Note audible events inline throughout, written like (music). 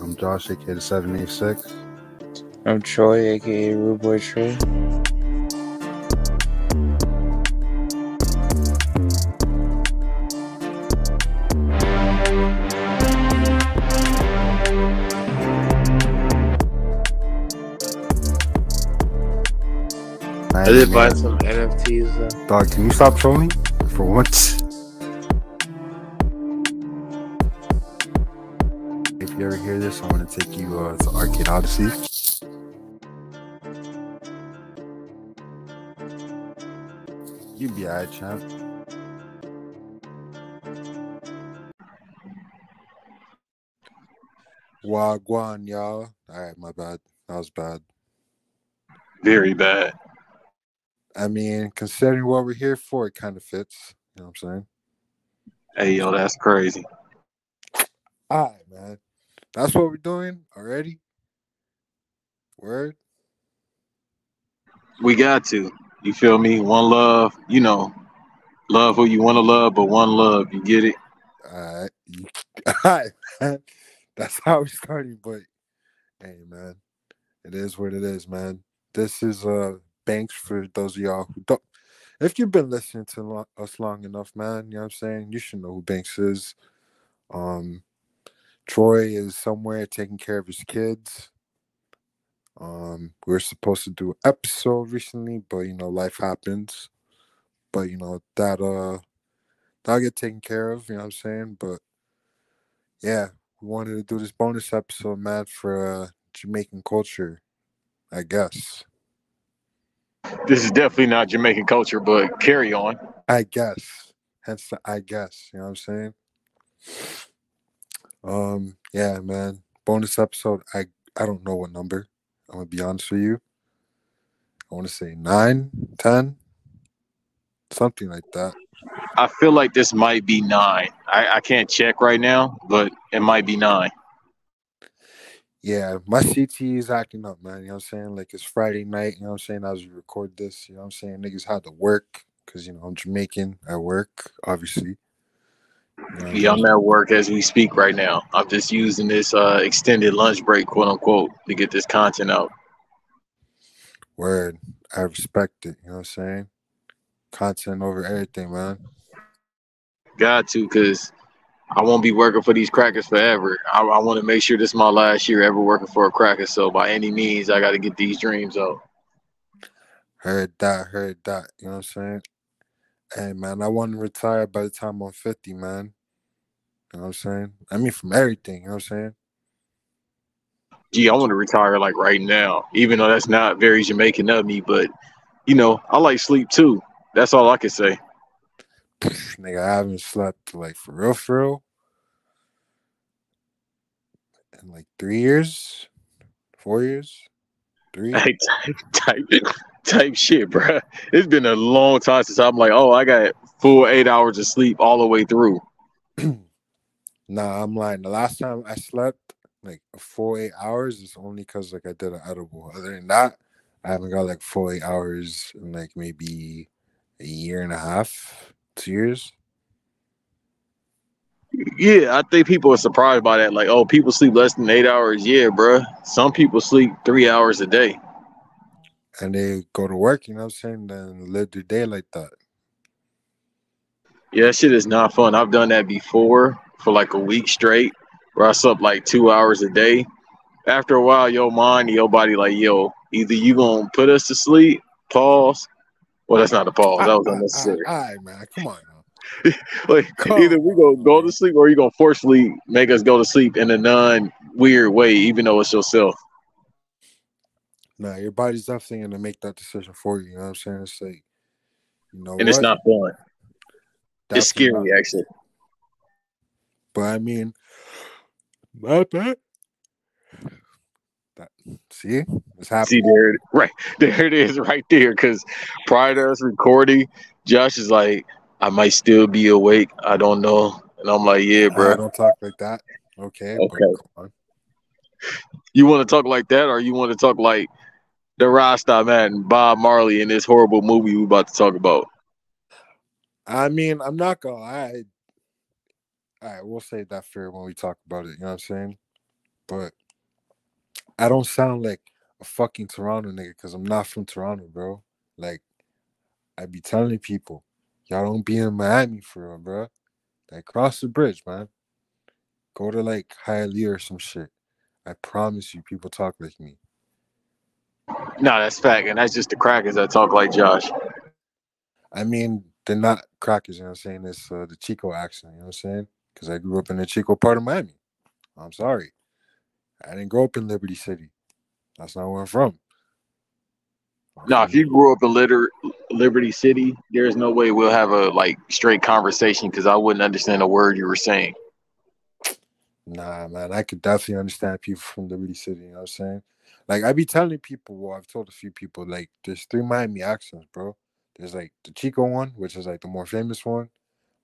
I'm Josh, aka the 786. I'm Troy, aka Rude Boy Troy. I did buy some NFTs though. Dog, can you stop trolling for once? (laughs) hear this, I want to take you uh, to Arcade Odyssey. You be alright, champ. Wagwan, y'all. Alright, my bad. That was bad. Very bad. I mean, considering what we're here for, it kind of fits. You know what I'm saying? Hey, yo, that's crazy. All right, man. That's what we're doing already. Word. We got to. You feel me? One love, you know, love who you want to love, but one love. You get it? All right. (laughs) All right. (laughs) That's how we started. But hey, man, it is what it is, man. This is uh Banks for those of y'all who don't. If you've been listening to us long enough, man, you know what I'm saying. You should know who Banks is. Um, Troy is somewhere taking care of his kids. Um, we were supposed to do an episode recently, but you know, life happens. But you know, that uh that'll get taken care of, you know what I'm saying? But yeah, we wanted to do this bonus episode, man, for uh Jamaican culture, I guess. This is definitely not Jamaican culture, but carry on. I guess. Hence the I guess, you know what I'm saying? Um, yeah, man. Bonus episode. I I don't know what number. I'm gonna be honest with you. I want to say nine, ten, something like that. I feel like this might be nine. I, I can't check right now, but it might be nine. Yeah, my CT is acting up, man. You know what I'm saying? Like it's Friday night, you know what I'm saying, as we record this, you know what I'm saying? Niggas had to work because you know I'm Jamaican I work, obviously. Yeah, I'm at work as we speak right now. I'm just using this uh, extended lunch break, quote unquote, to get this content out. Word. I respect it, you know what I'm saying? Content over everything, man. Got to, because I won't be working for these crackers forever. I, I want to make sure this is my last year ever working for a cracker. So by any means, I got to get these dreams out. Heard that, heard that. You know what I'm saying? Hey man, I want to retire by the time I'm 50, man. You know what I'm saying? I mean from everything, you know what I'm saying? Gee, I want to retire like right now, even though that's not very Jamaican of me. But you know, I like sleep too. That's all I can say. Nigga, I haven't slept like for real, for real. In like three years, four years, three. (laughs) Like, type, shit, bro. It's been a long time since I'm like, oh, I got full eight hours of sleep all the way through. (clears throat) Nah, I'm lying. The last time I slept like four eight hours is only because like I did an edible. Other than that, I haven't got like four eight hours in like maybe a year and a half, two years. Yeah, I think people are surprised by that. Like, oh, people sleep less than eight hours. Yeah, bro. Some people sleep three hours a day. And they go to work, you know what I'm saying? and live their day like that. Yeah, that shit is not fun. I've done that before for like a week straight, where I slept like two hours a day. After a while, your mind, and your body, like, yo, either you gonna put us to sleep, pause. Well, that's not a pause. That was unnecessary. All right, man. Come on. (laughs) Like, Come either we gonna go to sleep or you gonna forcefully make us go to sleep in a non weird way, even though it's yourself. Nah, your body's definitely gonna make that decision for you. You know what I'm saying? It's like, you know, And it's not fun. It's scary, not. actually. But I mean, not bad. That see, it's happening. See there, (laughs) right there it is, right there. Because prior to us recording, Josh is like, "I might still be awake. I don't know." And I'm like, "Yeah, I bro. don't talk like that. Okay. Okay. You want to talk like that, or you want to talk like the Rasta man, Bob Marley, in this horrible movie we about to talk about?" I mean, I'm not gonna lie. All right, we'll save that for when we talk about it. You know what I'm saying? but I don't sound like a fucking Toronto nigga because I'm not from Toronto, bro. Like, I be telling people, y'all don't be in Miami for real, bro. Like, cross the bridge, man. Go to like Hialeah or some shit. I promise you, people talk like me. No, that's fact, and that's just the crackers that talk like Josh. I mean, they're not crackers, you know what I'm saying? It's uh, the Chico accent, you know what I'm saying? Because I grew up in the Chico part of Miami. I'm sorry. I didn't grow up in Liberty City. That's not where I'm from. No, if you grew up in Liter- Liberty City, there's no way we'll have a like straight conversation because I wouldn't understand a word you were saying. Nah, man, I could definitely understand people from Liberty City, you know what I'm saying? Like I be telling people, well, I've told a few people, like there's three Miami accents, bro. There's like the Chico one, which is like the more famous one,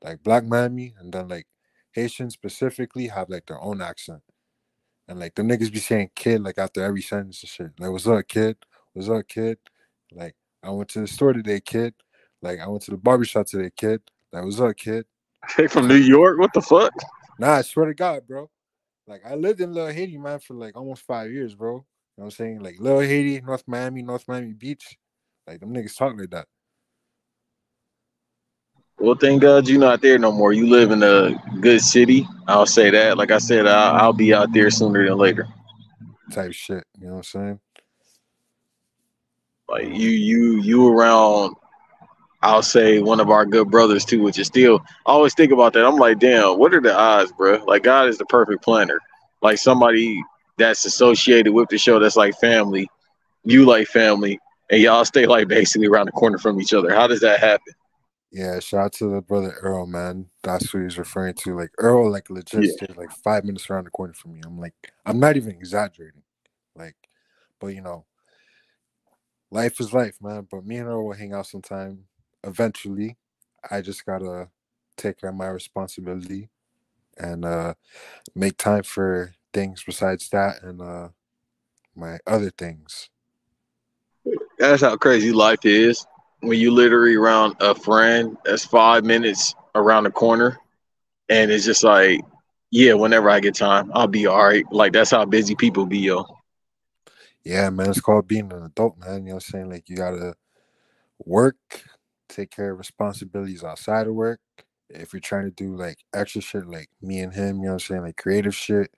like Black Miami, and then like Haitians specifically have like their own accent. And like the niggas be saying kid like after every sentence and shit. Like, what's up, kid? What's up, kid? Like, I went to the store today, kid. Like, I went to the barbershop today, kid. Like, what's up, kid? (laughs) Hey, from New York? What the fuck? Nah, I swear to God, bro. Like, I lived in Little Haiti, man, for like almost five years, bro. You know what I'm saying? Like, Little Haiti, North Miami, North Miami Beach. Like, them niggas talk like that. Well, thank God you're not there no more. You live in a good city. I'll say that. Like I said, I'll, I'll be out there sooner than later. Type shit. You know what I'm saying? Like you, you, you around. I'll say one of our good brothers too, which is still. I always think about that. I'm like, damn, what are the odds, bro? Like God is the perfect planner. Like somebody that's associated with the show that's like family, you like family, and y'all stay like basically around the corner from each other. How does that happen? Yeah, shout out to the brother Earl, man. That's who he's referring to. Like Earl, like legit Yeah. stayed like five minutes around the corner from me. I'm like, I'm not even exaggerating. Like, but you know, life is life, man. But me and Earl will hang out sometime. Eventually, I just gotta take care of my responsibility and uh make time for things besides that and uh my other things. That's how crazy life is. When you literally around a friend that's five minutes around the corner, and it's just like, yeah, whenever I get time, I'll be all right. Like that's how busy people be, yo. Yeah, man, it's called being an adult, man. You know what I'm saying? Like you gotta work, take care of responsibilities outside of work. If you're trying to do like extra shit like me and him, you know what I'm saying, like creative shit,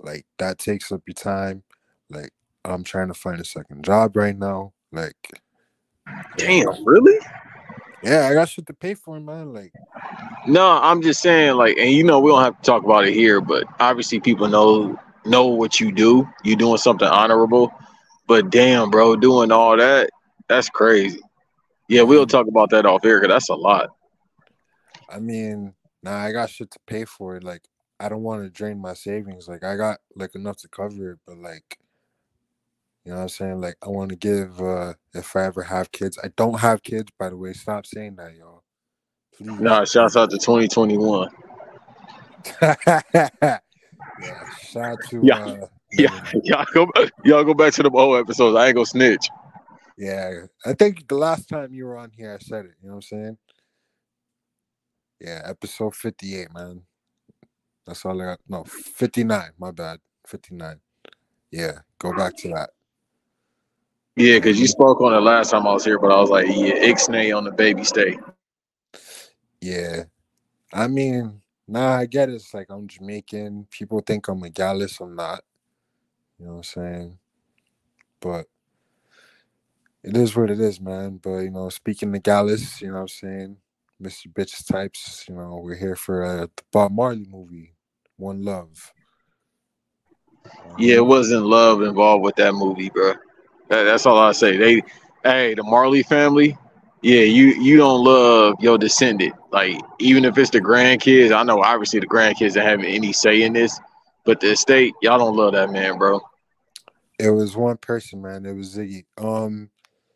like that takes up your time. Like I'm trying to find a second job right now. Like Damn, really? yeah, I got shit to pay for, man. Like No, I'm just saying, like, and you know, we don't have to talk about it here, but obviously people know know what you do. You're doing something honorable. But damn, bro, doing all that, that's crazy. Yeah, we'll mm. talk about that off air, 'cause that's a lot. I mean, nah, I got shit to pay for it. Like, I don't want to drain my savings. Like, I got like enough to cover it, but like, you know what I'm saying? Like, I want to give uh if I ever have kids. I don't have kids, by the way. Stop saying that, y'all. Please. Nah, shouts out to 2021. yeah, shout out to (laughs) Yeah, uh (laughs) Yeah, y'all go y'all go back to the old episodes. I ain't gonna snitch. yeah. I think the last time you were on here, I said it. You know what I'm saying? Yeah, episode 58, man. That's all I got. No, 59. My bad. 59. Yeah, go back to that. Yeah, because you spoke on it last time I was here, but I was like, yeah, Ixnay on the baby stay. Yeah. I mean, nah, I get it. It's like I'm Jamaican. People think I'm a Gallus. I'm not. You know what I'm saying? But it is what it is, man. But, you know, speaking to Gallus, you know what I'm saying? Mr. Bitches types, you know, we're here for uh, the Bob Marley movie, One Love. Yeah, it wasn't love involved with that movie, bro. That, that's all I say. They, hey, the Marley family. Yeah, you you don't love your descendant. Like even if it's the grandkids, I know obviously the grandkids don't have any say in this, but the estate, y'all don't love that man, bro. It was one person, man. It was Ziggy. Um,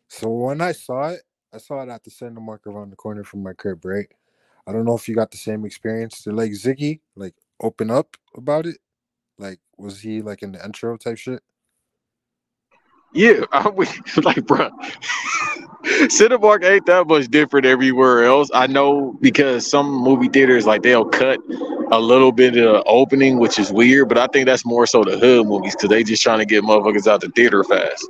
so when I saw it, I saw it at the Cinemark around the corner from my crib, right? I don't know if you got the same experience. Did like Ziggy like open up about it? Like, was he like in the intro type shit? Yeah, (laughs) I, we, like, bro. (laughs) Cinemark ain't that much different everywhere else. I know because some movie theaters like they'll cut a little bit of the opening, which is weird. But I think that's more so the hood movies because they just trying to get motherfuckers out the theater fast.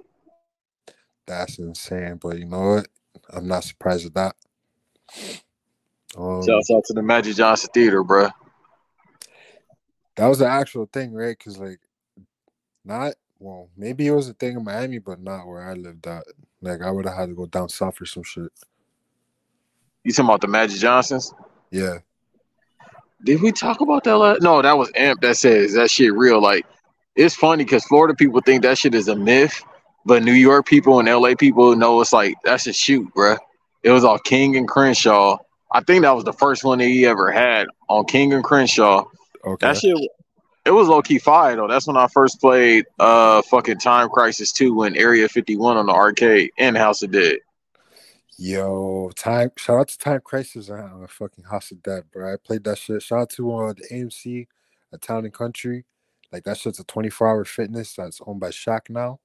That's insane. But you know what? I'm not surprised at that. Um, Shouts out to the Magic Johnson Theater, bro. That was the actual thing, right? Because like, not well, maybe it was a thing in Miami, but not where I lived at. Like, I would have had to go down south for some shit. You talking about the Magic Johnsons? Yeah, Did we talk about that? Last? No, that was Amp that says that shit real. Like, it's funny because Florida people think that shit is a myth, but New York people and LA people know it's like that's a shoot, bruh. It was on King and Crenshaw. I think that was the first one that he ever had on King and Crenshaw. Okay. That shit, it was low key fire though. That's when I first played uh fucking Time Crisis 2 in Area 51 on the arcade and House of Dead. Yo, time. Shout out to Time Crisis on a fucking House of Dead, bro. I played that shit. Shout out to uh, the AMC at Town and Country. Like that shit's a 24 hour fitness that's owned by Shaq now.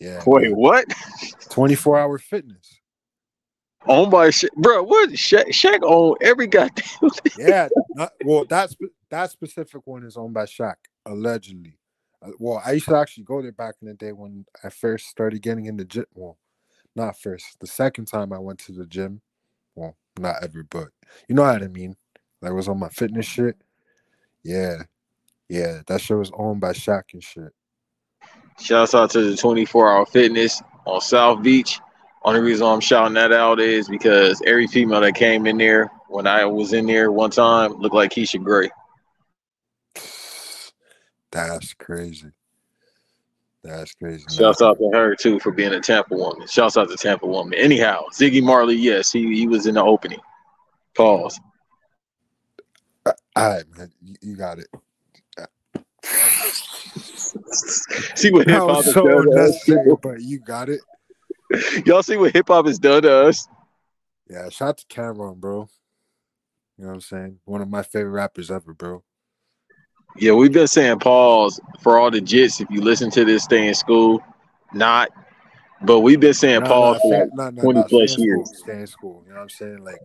Yeah, Wait, what? 24 hour fitness. Owned by Sha- bro? What? Shaq, Shaq owned every goddamn. thing. Yeah, not, well, that's that specific one is owned by Shaq allegedly. Uh, well, I used to actually go there back in the day when I first started getting in the gym. Well, not first, the second time I went to the gym. Well, not ever, but you know what I mean. Like was on my fitness shit. Yeah, yeah, that shit was owned by Shaq and shit. Shouts out to the 24 hour fitness on South Beach. Only reason I'm shouting that out is because every female that came in there when I was in there one time looked like Keisha Gray. That's crazy. That's crazy. Shouts out to her too for being a Tampa woman. Shouts out to Tampa woman. Anyhow, Ziggy Marley, yes, he, he was in the opening. Pause. Uh, all right, man, you, got it. (laughs) See what hip hop so done to us. unnecessary, but you got it. Y'all see what hip hop has done to us? Yeah, shout out to Cam'ron, bro. You know what I'm saying? One of my favorite rappers ever, bro. Yeah, we've been saying pause for all the jits. If you listen to this, stay in school. Not, but we've been saying Nah, pause nah, for like nah, 20 plus stay years. School, stay in school. You know what I'm saying? Like,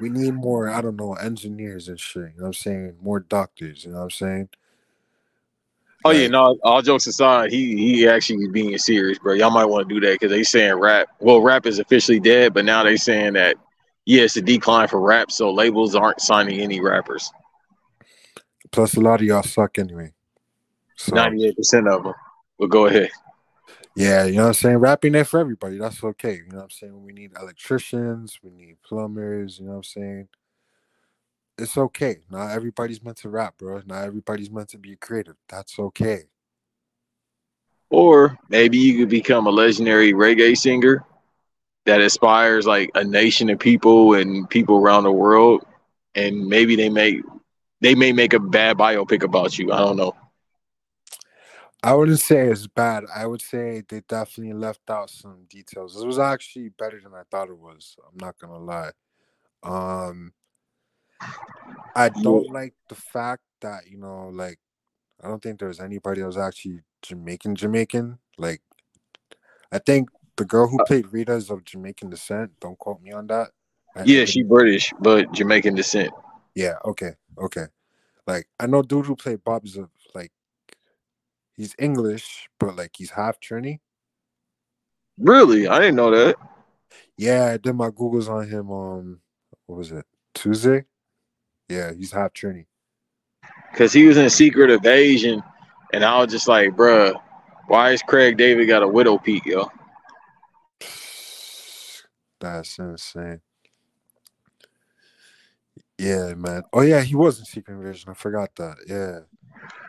we need more, I don't know, engineers and shit. You know what I'm saying? More doctors. You know what I'm saying? Oh yeah, no. All jokes aside, he he actually is being serious, bro. Y'all might want to do that because they saying rap. Well, rap is officially dead, but now they saying that yeah, it's a decline for rap, so labels aren't signing any rappers. Plus, a lot of y'all suck anyway. So, Ninety eight percent of them. But go ahead. yeah, you know what I'm saying? Rapping ain't for everybody. That's okay. You know what I'm saying? We need electricians, we need plumbers. You know what I'm saying? It's okay. Not everybody's meant to rap, bro. Not everybody's meant to be a creative. That's okay. Or maybe you could become a legendary reggae singer that inspires like a nation of people and people around the world, and maybe they may they may make a bad biopic about you. I don't know. I wouldn't say it's bad. I would say they definitely left out some details. It was actually better than I thought it was. I'm not gonna lie. Um, I don't like the fact that you know, like, I don't think there's anybody that was actually Jamaican Jamaican. Like, I think the girl who played Rita is of Jamaican descent. Don't quote me on that. I- Yeah, she British, but Jamaican descent. Yeah. Okay. Okay. Like I know dude who played Bob is a like he's English, but like he's half Trini. Really, I didn't know that. Yeah, I did my Googles on him. Um, what was it? Tuesday. Yeah, he's half Trini. Cause he was in Secret Invasion, and I was just like, bruh, why is Craig David got a widow peak, yo? (sighs) That's insane. Yeah, man. Oh yeah, he was in Secret Invasion. I forgot that. Yeah.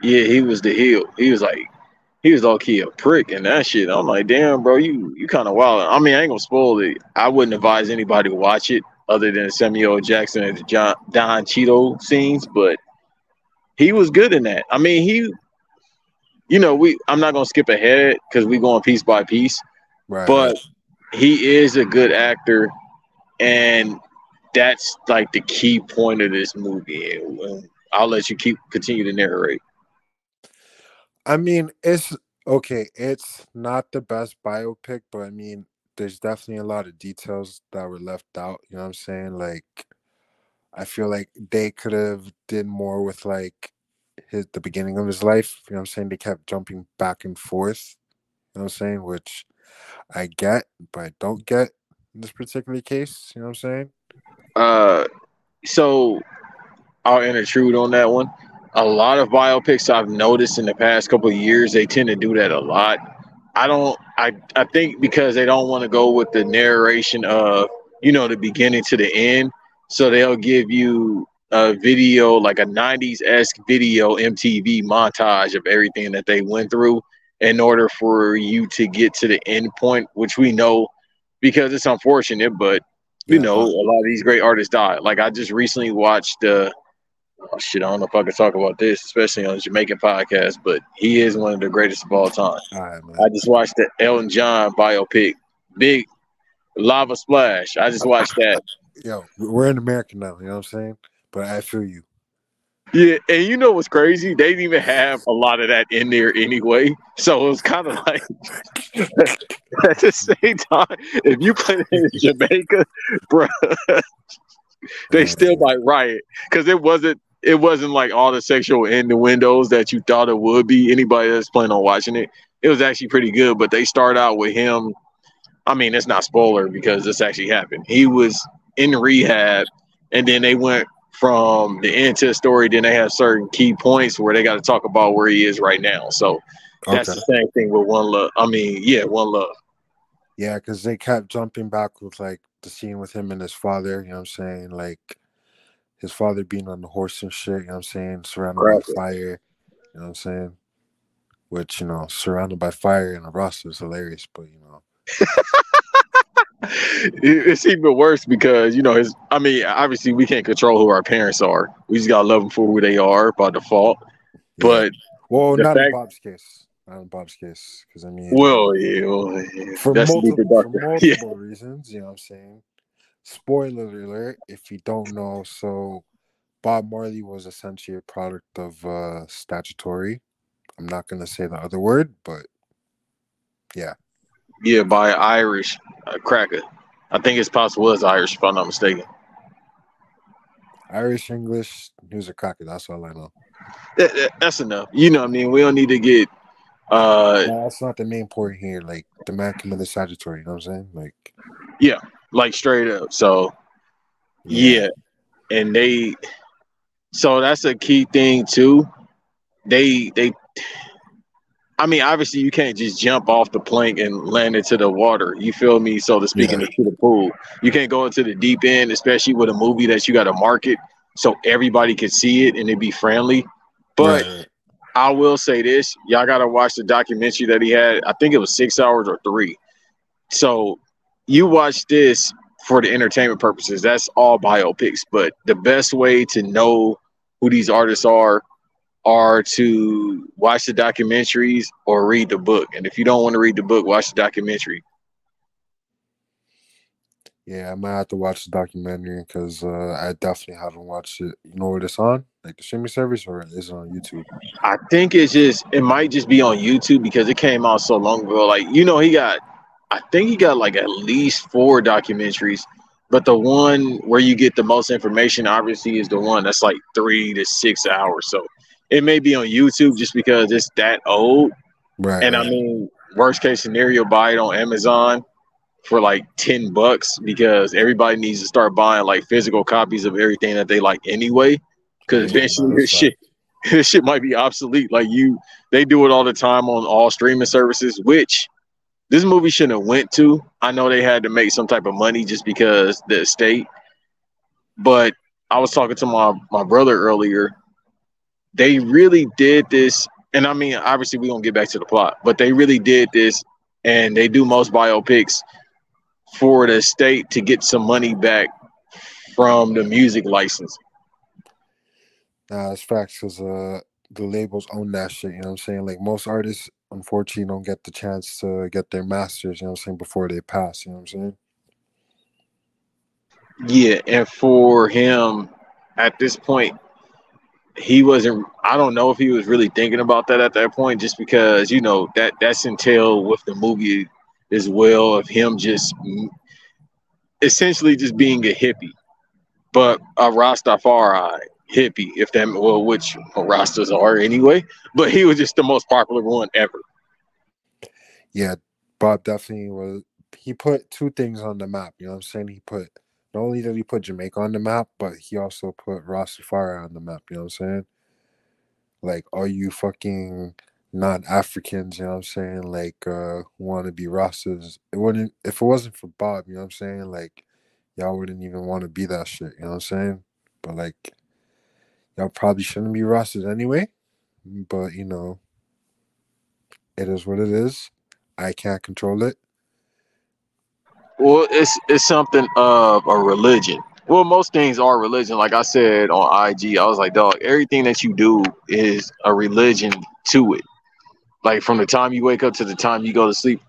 Yeah, he was the heel. He was like, he was all key a prick and that shit. I'm like, damn, bro, you you kind of wild. I mean, I ain't gonna spoil it. I wouldn't advise anybody to watch it other than Samuel. Jackson and the John Don Cheadle scenes, but he was good in that. I mean, he, you know, we. I'm not gonna skip ahead because we going piece by piece. Right. But he is a good actor, and that's like the key point of this movie. I'll let you keep continue to narrate. I mean, it's okay. It's not the best biopic, but I mean, there's definitely a lot of details that were left out. You know what I'm saying? Like, I feel like they could have did more with like his the beginning of his life. You know what I'm saying? They kept jumping back and forth. You know what I'm saying? Which I get, but I don't get in this particular case. You know what I'm saying? Uh, so I'll intrude on that one. A lot of biopics I've noticed in the past couple of years, they tend to do that a lot. I don't. I I think because they don't want to go with the narration of you know the beginning to the end, so they'll give you a video like a '90s esque video MTV montage of everything that they went through in order for you to get to the end point, which we know because it's unfortunate, but you Yeah. know a lot of these great artists died. Like I just recently watched. Uh, oh shit, I don't know if I can talk about this, especially on the Jamaican podcast, but he is one of the greatest of all time. All right. I just watched the Elton John biopic, Big Lava Splash. I just watched that. (laughs) Yo, we're in America now. You know what I'm saying? But I feel you. Yeah, and you know what's crazy? They didn't even have a lot of that in there anyway. So it was kind of (laughs) like at the same time, if you play in (laughs) Jamaica, bro, they still might riot because it wasn't. It wasn't like all the sexual innuendos that you thought it would be. Anybody that's planning on watching it, it was actually pretty good. But they start out with him. I mean, it's not spoiler because this actually happened. He was in rehab, and then they went from the end to the story. Then they have certain key points where they got to talk about where he is right now. So that's Okay. the same thing with One Love. I mean, yeah, One Love. Yeah, because they kept jumping back with like the scene with him and his father. You know what I'm saying? Like his father being on the horse and shit. You know what I'm saying? Surrounded Right. by fire. You know what I'm saying? Which you know, surrounded by fire in a Ross is hilarious, but you know, (laughs) it's even worse because you know his. I mean, obviously we can't control who our parents are. We just gotta love them for who they are by default. But well, not in Bob's case. Not in Bob's case, because I mean, well, yeah, well, yeah. for (laughs) multiple, for darker. Yeah. reasons. You know what I'm saying? Spoiler alert! If you don't know, so Bob Marley was essentially a product of uh statutory. I'm not gonna say the other word, but Yeah, Yeah, by Irish uh, cracker. I think it's possible it's Irish if I'm not mistaken. Irish English, he was a cracker. That's all I know. That- that- that's enough. You know what I mean? We don't need to get uh No, that's not the main point here. Like the man committed statutory. You know what I'm saying? Like, yeah, like straight up. So Yeah. And they so that's a key thing too. They they I mean, obviously you can't just jump off the plank and land into the water. You feel me? So to speak, Yeah. into the pool. You can't go into the deep end, especially with a movie that you got to market so everybody can see it and it be friendly. But Right. I will say this: y'all gotta watch the documentary that he had. I think it was six hours or three. So you watch this for the entertainment purposes. That's all biopics. But the best way to know who these artists are are to watch the documentaries or read the book. And if you don't want to read the book, watch the documentary. yeah, I might have to watch the documentary because uh, I definitely haven't watched it. You know what it's on? Like the streaming service, or is it on YouTube? I think it's just it might just be on YouTube because it came out so long ago. Like you know, he got I think he got like at least four documentaries, but the one where you get the most information obviously is the one that's like three to six hours. So it may be on YouTube just because it's that old. Right. And I mean, worst case scenario, buy it on Amazon for like 10 bucks because everybody needs to start buying like physical copies of everything that they like anyway. Because eventually this shit (laughs) this shit might be obsolete. Like you they do it all the time on all streaming services, which this movie shouldn't have went to. I know they had to make some type of money just because the estate. But I was talking to my, my brother earlier. They really did this and I mean, obviously, we're gonna get back to the plot, but they really did this, and they do most biopics for the state to get some money back from the music license. Nah, it's facts because uh, the labels own that shit. You know what I'm saying? Like most artists, unfortunately, don't get the chance to get their masters. You know what I'm saying? Before they pass. You know what I'm saying? Yeah, and for him, at this point, he wasn't. I don't know if he was really thinking about that at that point, just because you know that that's entailed with the movie as well of him just essentially just being a hippie, but a Rastafari hippie, if that well, which Rastas are anyway. But he was just the most popular one ever. Yeah, Bob definitely was. He put two things on the map. You know what I'm saying? He put not only did he put Jamaica on the map, but he also put Rastafari on the map. You know what I'm saying? Like, are you fucking not Africans? You know what I'm saying? Like, uh, want to be Rastas? It wouldn't if it wasn't for Bob. You know what I'm saying? Like, y'all wouldn't even want to be that shit. You know what I'm saying? But like, y'all probably shouldn't be Rastas anyway. But you know, it is what it is. I can't control it. Well, it's it's something of a religion. Well, most things are religion. Like I said on IG, I was like, dog, everything that you do is a religion to it. Like from the time you wake up to the time you go to sleep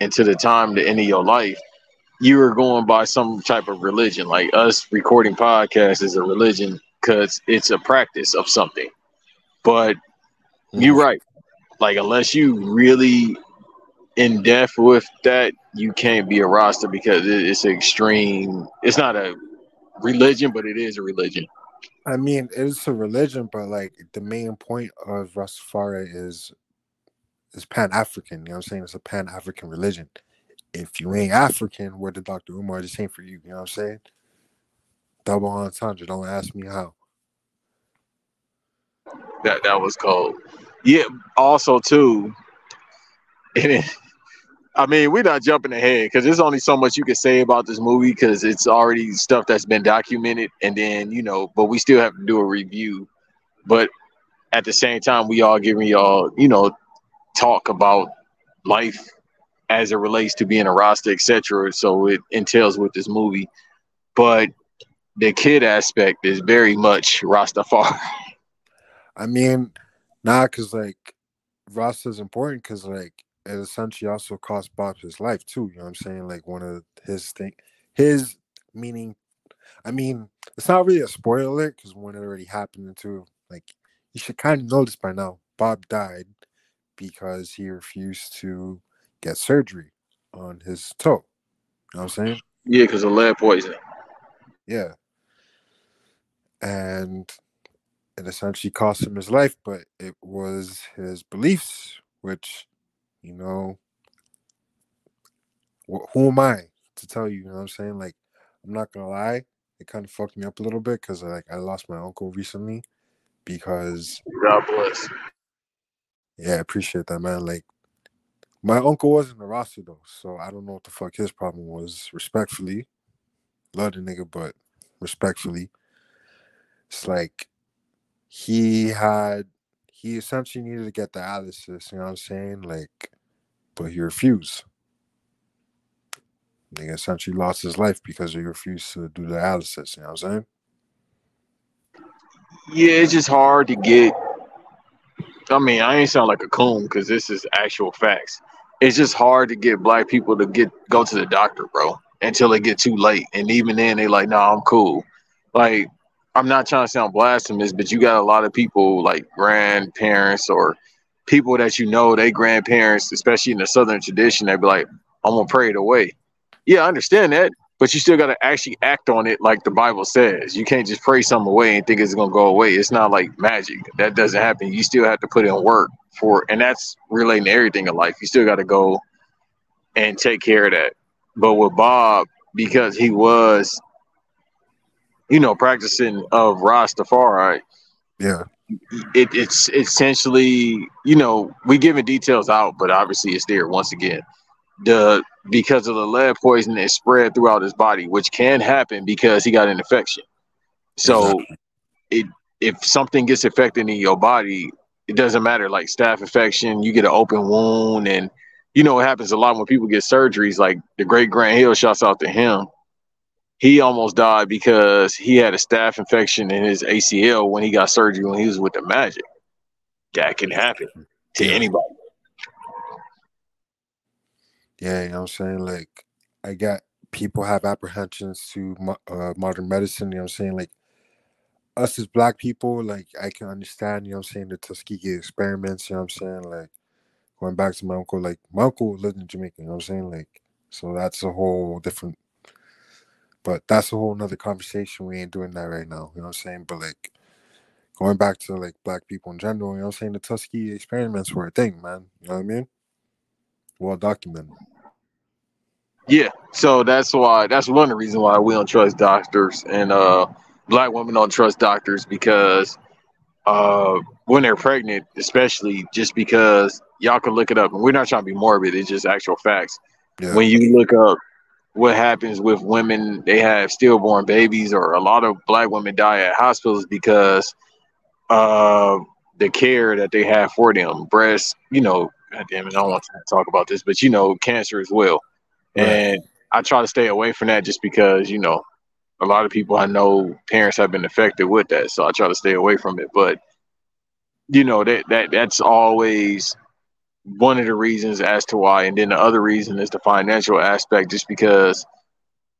and to the time the end of your life, you are going by some type of religion. Like us recording podcasts is a religion because it's a practice of something. But you're mm-hmm. right. Like unless you really in depth with that, you can't be a Rasta because it's extreme. It's not a religion, but it is a religion. I mean, it's a religion, but like the main point of Rastafari is is Pan African. You know what I'm saying? It's a Pan African religion. If you ain't African, where the Dr. Umar just ain't for you? You know what I'm saying? Double entendre. Don't ask me how. That that was cold. Yeah. Also, too, (laughs) and it, I mean, we're not jumping ahead because there's only so much you can say about this movie because it's already stuff that's been documented, and then you know, but we still have to do a review. But at the same time, we all giving y'all, you know, talk about life as it relates to being a Rasta, etc. So it entails with this movie, but the kid aspect is very much Rastafari. (laughs) I mean, nah, cause like Rasta is important because like it essentially also cost Bob his life too. You know what I'm saying? Like one of his thing, his meaning. I mean, it's not really a spoiler alert because one it already happened into like you should kind of know this by now. Bob died because he refused to get surgery on his toe. You know what I'm saying? Yeah, because of lead poisoning. Yeah. And it essentially cost him his life, but it was his beliefs, which, you know, who am I to tell you? You know what I'm saying? Like, I'm not gonna lie, it kind of fucked me up a little bit because like I lost my uncle recently because God bless. yeah, I appreciate that man. Like my uncle wasn't a Rasta though, so I don't know what the fuck his problem was. Respectfully, love the nigga, but respectfully, it's like he had he essentially needed to get dialysis. You know what I'm saying? Like, but he refused. Nigga essentially lost his life because he refused to do the dialysis. You know what I'm saying? Yeah, it's just hard to get. I mean, I ain't sound like a coon because this is actual facts. It's just hard to get black people to get go to the doctor, bro, until they get too late. And even then, they like, nah, I'm cool. Like, I'm not trying to sound blasphemous, but you got a lot of people like grandparents or people that you know, they grandparents, especially in the Southern tradition, they'd be like, I'm gonna pray it away. Yeah, I understand that, but you still got to actually act on it like the Bible says. You can't just pray something away and think it's gonna go away. It's not like magic. That doesn't happen. You still have to put in work for, and that's relating to everything in life. You still got to go and take care of that. But with Bob, because he was, you know, practicing of Rastafari, Yeah. It, it's essentially, you know, we giving details out, but obviously it's there once again. The because of the lead poison it spread throughout his body, which can happen because he got an infection. So it if something gets affected in your body, it doesn't matter like staph infection, you get an open wound and you know it happens a lot when people get surgeries, like the great Grant Hill shouts out to him. He almost died because he had a staph infection in his ACL when he got surgery when he was with the Magic. That can happen to anybody. Yeah, you know what I'm saying? Like, I got people have apprehensions to uh, modern medicine. You know what I'm saying? Like, us as black people, like, I can understand, you know what I'm saying, the Tuskegee experiments, you know what I'm saying? Like, going back to my uncle, like my uncle lived in Jamaica, you know what I'm saying? Like, so that's a whole different but that's a whole nother conversation. We ain't doing that right now. You know what I'm saying? But like going back to like black people in general, you know what I'm saying? The Tuskegee experiments were a thing, man. You know what I mean? Well documented. Yeah, so that's why that's one of the reasons why we don't trust doctors and uh black women don't trust doctors because uh when they're pregnant, especially just because y'all can look it up and we're not trying to be morbid, it's just actual facts. Yeah. When you look up what happens with women, they have stillborn babies, or a lot of black women die at hospitals because of the care that they have for them. Breast, you know, damn it, I don't want to talk about this, but you know, cancer as well. Right. And I try to stay away from that just because, you know, a lot of people I know parents have been affected with that. So I try to stay away from it. But you know, that that that's always one of the reasons as to why. And then the other reason is the financial aspect, just because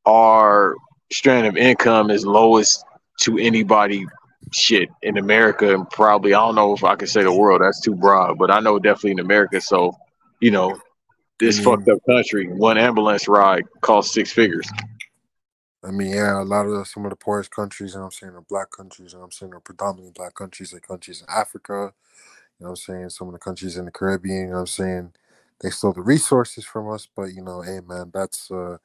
our strand of income is lowest to anybody shit in America and probably I don't know if I can say the world, that's too broad, but I know definitely in America. So, you know, this Mhm. fucked up country, one ambulance ride costs six figures. I mean, yeah, a lot of the, some of the poorest countries, and I'm saying, are black countries, and I'm saying, are predominantly black countries, like countries in Africa, you know what I'm saying, some of the countries in the Caribbean, you know I'm saying, they stole the resources from us, but you know, hey man, that's uh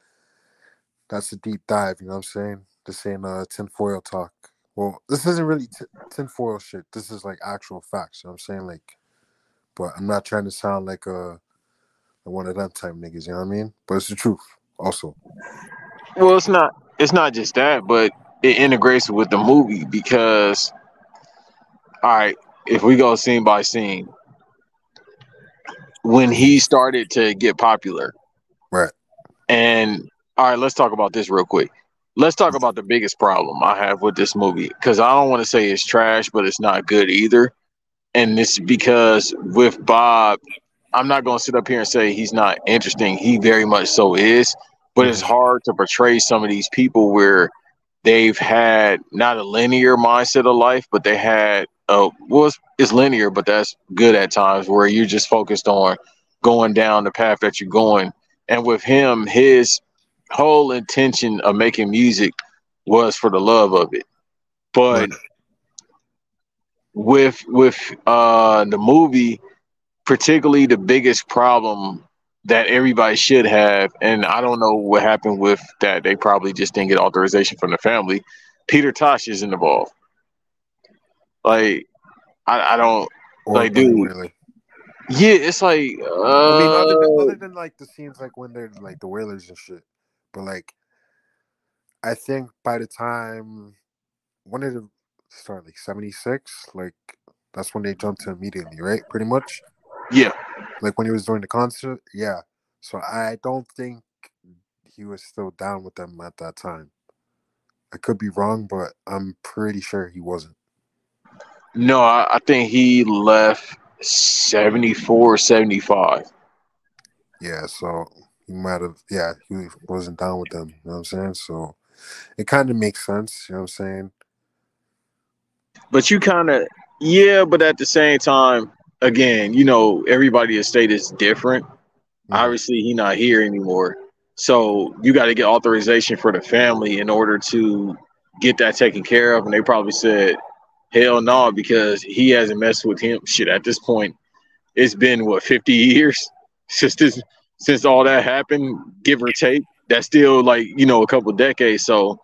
that's a deep dive, you know what I'm saying? This ain't uh tinfoil talk. Well, this isn't really t- tinfoil shit. This is like actual facts, you know what I'm saying? Like, but I'm not trying to sound like a, a one of them type niggas, you know what I mean? But it's the truth also. Well, it's not it's not just that, but it integrates with the movie because all right, if we go scene by scene, when he started to get popular, Right. and all right, let's talk about this real quick. Let's talk about the biggest problem I have with this movie because I don't want to say it's trash, but it's not good either. And it's because with Bob, I'm not going to sit up here and say he's not interesting. He very much so is, but it's mm-hmm. hard to portray some of these people where they've had not a linear mindset of life, but they had uh well it's, it's linear, but that's good at times where you're just focused on going down the path that you're going. And with him, his whole intention of making music was for the love of it. But Right. with with uh the movie, particularly the biggest problem that everybody should have, and I don't know what happened with that. They probably just didn't get authorization from the family. Peter Tosh isn't involved. Like, I, I don't. Or Like, dude, Wailer. Yeah, it's like. Uh, I mean, other than, other than like the scenes like when they're like the Wailers and shit, but like, I think by the time when did it start? Like seventy six, like that's when they jumped to immediately, right? Pretty much, yeah, like when he was doing the concert. Yeah, so I don't think he was still down with them at that time. I could be wrong, but I'm pretty sure he wasn't. No, I, I think he left 74, 75. Yeah, so he might have. Yeah, he wasn't down with them. You know what I'm saying? So it kind of makes sense. You know what I'm saying? But you kind of, yeah, but at the same time, again, you know, everybody's estate is different. Mhm. Obviously, he not here anymore, so you got to get authorization for the family in order to get that taken care of. And they probably said, "Hell no," because he hasn't messed with him. Shit, at this point, it's been what fifty years since this, since all that happened, give or take. That's still like you know a couple decades. So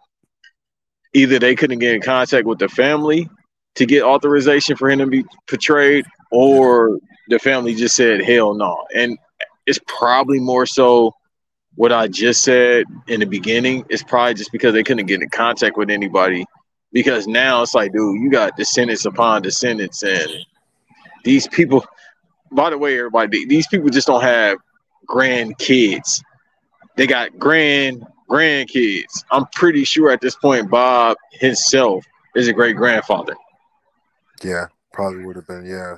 either they couldn't get in contact with the family to get authorization for him to be portrayed, or the family just said hell no. And it's probably more so what I just said in the beginning. It's probably just because they couldn't get in contact with anybody. Because now it's like, dude, you got descendants upon descendants, and these people. By the way, everybody, these people just don't have grandkids. They got grand grandkids. I'm pretty sure at this point, Bob himself is a great grandfather. Yeah, probably would have been. Yeah,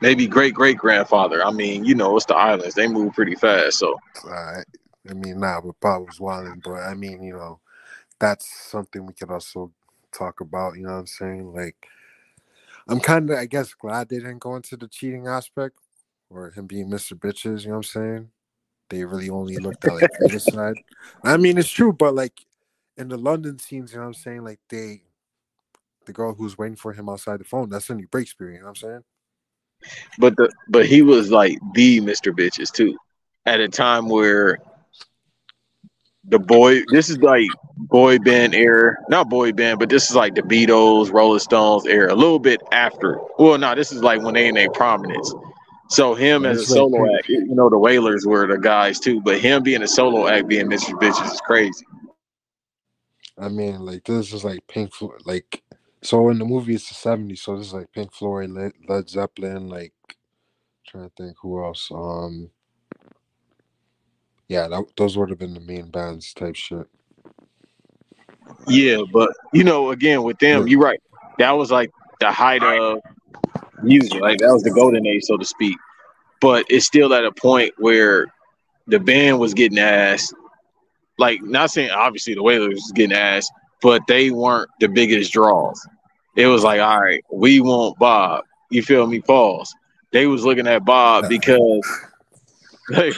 maybe great great grandfather. I mean, you know, it's the islands; they move pretty fast. So uh, I mean, nah, but Bob was wilding. But I mean, you know, that's something we could also talk about. You know what I'm saying? Like, I'm kind of, I guess, glad they didn't go into the cheating aspect. or him being Mr. Bitches, you know what I'm saying? They really only (laughs) looked at like the side. I mean, it's true, but like in the London scenes, you know what I'm saying? Like they, the girl who's waiting for him outside the phone, that's Cindy Breakspear, you know what I'm saying? But the but he was like the Mr. Bitches too, at a time where the boy this is like boy band era, not boy band, but this is like the Beatles, Rolling Stones era, a little bit after. Well, no, this is like when they in their prominence. So him as a solo act, you know, the Wailers were the guys too, but him being a solo act, being Mr. Bitches is crazy. I mean, like this is like Pink Floyd, like so in the movie it's the '70s, so this is like Pink Floyd, Led, Led Zeppelin, like trying to think who else. Um, yeah, that, those would have been the main bands type shit. Yeah, but you know, again with them, Yeah. you're right. That was like the height of music, like that was the golden age, so to speak. But it's still at a point where the band was getting ass. Like, not saying obviously the Wailers was getting ass, but they weren't the biggest draws. It was like, all right, we want Bob. You feel me? Pause. They was looking at Bob (laughs) because (laughs) they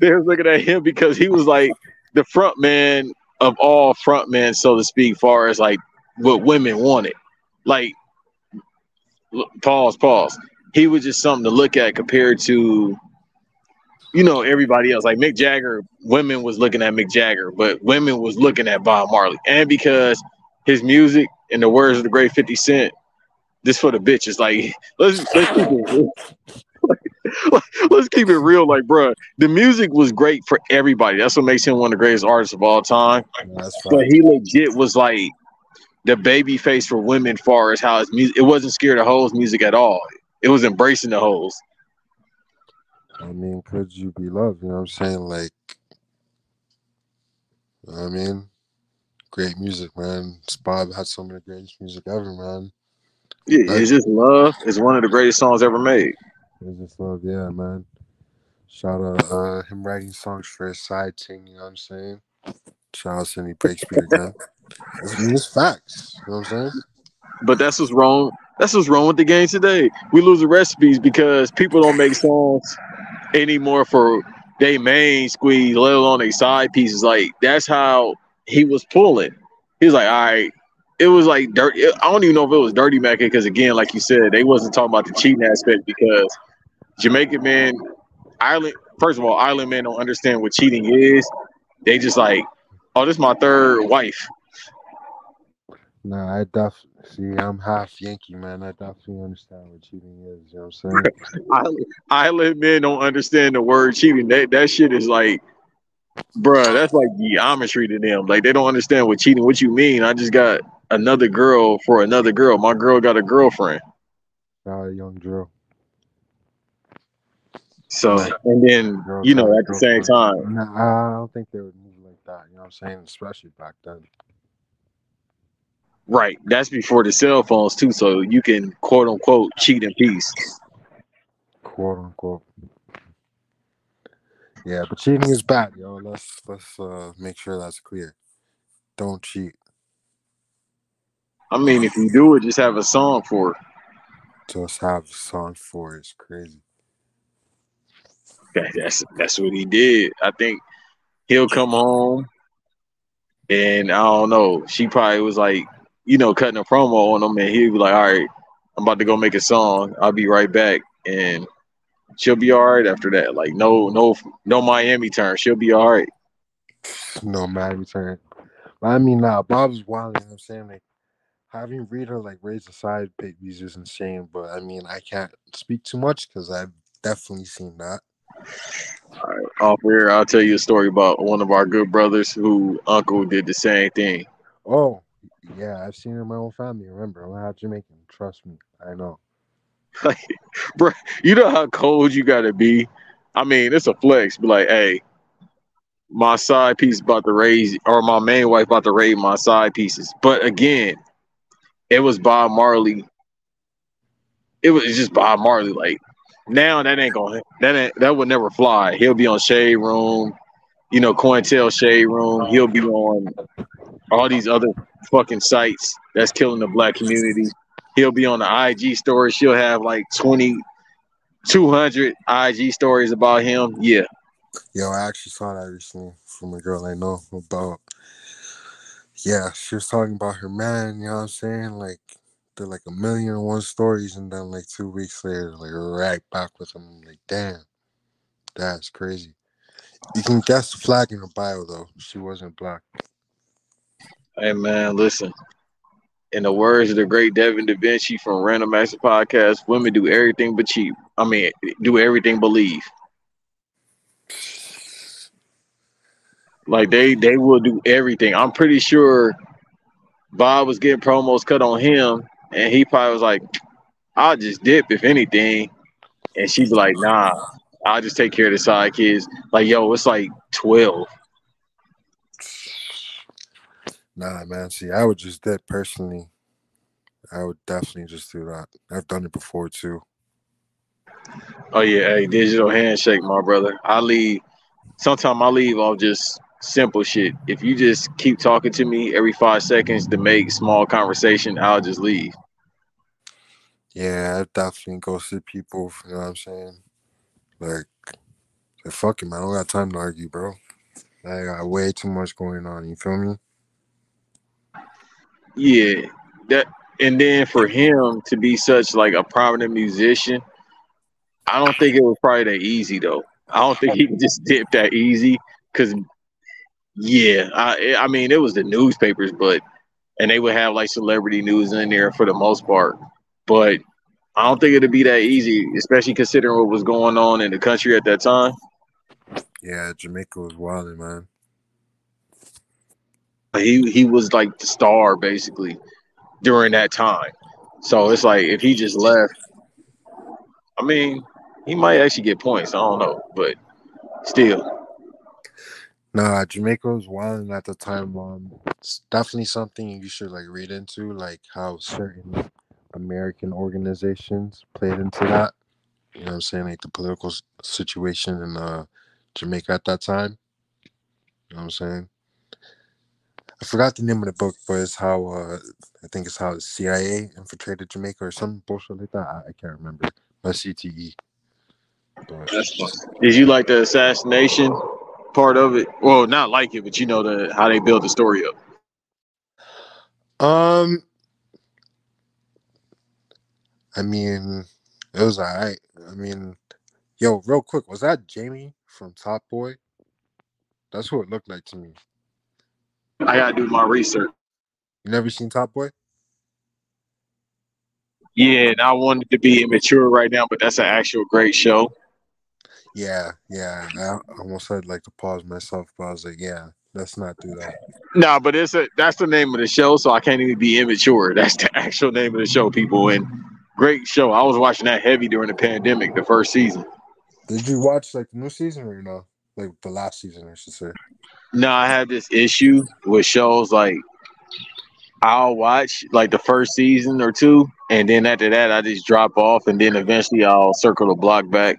they was looking at him because he was like the front man of all front men, so to speak, far as like what women wanted. Like, pause, pause. He was just something to look at compared to, you know, everybody else. Like Mick Jagger, women was looking at Mick Jagger, but women was looking at Bob Marley. And because his music, in the words of the great 50 Cent, this for the bitches. Like, (laughs) let's let's keep it. (laughs) let's keep it real. Like, bruh, the music was great for everybody. That's what makes him one of the greatest artists of all time. Yeah, But he legit was like the baby face for women, far as how his music. It wasn't scared of hoes music at all. It was embracing the hoes. I mean, could you be loved? You know what I'm saying? Like, I mean, great music, man. Bob had some of the greatest music ever, man. Yeah, it's just love. It's one of the greatest songs ever made. It's just love, yeah, man. Shout out uh him writing songs for his side team, you know what I'm saying? Shout out Cindy Breakspear again. I it's facts. You know what I'm saying? But that's what's wrong. That's what's wrong with the game today. We lose the recipes because people don't make songs anymore for they main squeeze, let alone they side pieces. Like that's how he was pulling. He was like, all right. It was like dirty. I don't even know if it was dirty Mac because again, like you said, they wasn't talking about the cheating aspect because Jamaican men, Ireland. First of all, Island men don't understand what cheating is. They just like, oh, this is my third wife. Nah, I definitely see I'm half Yankee, man. I definitely understand what cheating is, you know what I'm saying? (laughs) Island, men don't understand the word cheating. That that shit is like, bruh, that's like geometry to them. Like they don't understand what cheating. What you mean? I just got another girl for another girl. My girl got a girlfriend. Shout out young Drill. So and then Girl you know at the same time, Nah, I don't think they would move like that, you know what I'm saying? Especially back then. right? That's before the cell phones too. So you can quote unquote cheat in peace. Quote unquote. Yeah, but cheating is bad, yo. Let's let's uh make sure that's clear. Don't cheat. I mean, if you do it, just have a song for it. Just have a song for it. It's crazy. That, that's that's what he did. I think he'll come home, and I don't know. She probably was like, you know, cutting a promo on him, and he'd be like, "All right, I'm about to go make a song. I'll be right back," and she'll be all right after that. Like, no, no, no Miami turn. She'll be all right. No Miami turn. I mean nah, Bob's wild, you know what I'm saying? Like having Rita like raise the side babies is insane, but I mean I can't speak too much because I've definitely seen that. Off here, I'll tell you a story about one of our good brothers who uncle did the same thing. Oh, yeah, I've seen it in my own family. Remember, I'm half Jamaican. Trust me, I know. (laughs) Bro, you know how cold you gotta be. I mean, it's a flex. Be like, hey, my side piece about to raise, or my main wife about to raise my side pieces. But again, it was Bob Marley. It was just Bob Marley. Like now, that ain't gonna that ain't, that would never fly. He'll be on Shade Room, you know, Cointel Shade Room. He'll be on all these other fucking sites that's killing the black community. He'll be on the IG story. She'll have like 20 200 IG stories about him. Yeah. Yo, I actually saw that recently from a girl I know about. Yeah, she was talking about her man. You know what I'm saying? Like, like a million and one stories, and then like two weeks later, like right back with him. Like, damn, that's crazy. You can guess the flag in her bio though. She wasn't black. Hey man, listen. In the words of the great Devin Da Vinci from Random Master Podcast, women do everything but cheat. I mean, do everything but leave. Like they they will do everything. I'm pretty sure Bob was getting promos cut on him, and he probably was like, "I'll just dip if anything," and she's like, "Nah, I'll just take care of the side kids." Like, yo, it's like twelve. Nah, man. See, I would just that personally. I would definitely just do that. I've done it before too. Oh yeah, hey, digital handshake, my brother. I leave. Sometimes I leave off just simple shit. If you just keep talking to me every five seconds to make small conversation, I'll just leave. Yeah, I definitely see people. You know what I'm saying? Like, like fuck it, man. I don't got time to argue, bro. I got way too much going on. You feel me? Yeah, that and then for him to be such like a prominent musician, I don't think it was probably that easy though. I don't think he (laughs) just dip that easy because yeah, I I mean it was the newspapers, but and they would have like celebrity news in there for the most part. But I don't think it'd be that easy, especially considering what was going on in the country at that time. Yeah, Jamaica was wilding, man. He he was like the star basically during that time. So it's like if he just left, I mean, he might actually get points. I don't know, but still. Nah, Jamaica was wilding at the time. Um, it's definitely something you should like read into, like how certain American organizations played into that. You know what I'm saying? Like the political s- situation in uh Jamaica at that time. You know what I'm saying? I forgot the name of the book, but it's how uh I think it's how the CIA infiltrated Jamaica or some bullshit like that. I, I can't remember. My CTE. But Did you like the assassination part of it? Well, not like it, but you know the how they build the story up. um I mean it was alright. I mean yo, real quick, was that Jamie from Top Boy? That's who it looked like to me. I gotta do my research. You never seen Top Boy? Yeah, and I wanted to be immature right now, but that's an actual great show. Yeah, yeah. I almost had like to pause myself, but I was like, yeah, let's not do that. No, but it's a that's the name of the show, so I can't even be immature. (laughs) That's the actual name of the show, people. And great show. I was watching that heavy during the pandemic, the first season. Did you watch like the new season or no? Like the last season, I should say. No, I have this issue with shows like I'll watch like the first season or two, and then after that, I just drop off, and then eventually I'll circle the block back.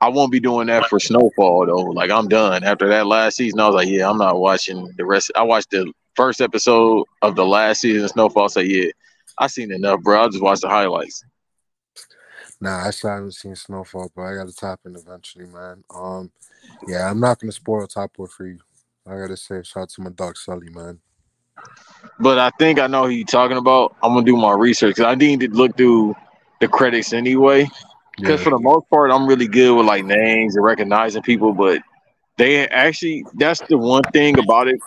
I won't be doing that for Snowfall though. Like I'm done after that last season. I was like, yeah, I'm not watching the rest. I watched the first episode of the last season of Snowfall. Say, yeah, I seen enough, bro. I'll just watched the highlights. Nah, I still haven't seen Snowfall, but I got to tap in eventually, man. Um, yeah, I'm not gonna spoil Top Boy for you. I gotta say, shout out to my dog Sully, man. But I think I know who you're talking about. I'm gonna do my research 'cause I need to look through the credits anyway. Because Yeah, for the most part, I'm really good with like names and recognizing people, but they actually that's the one thing about it.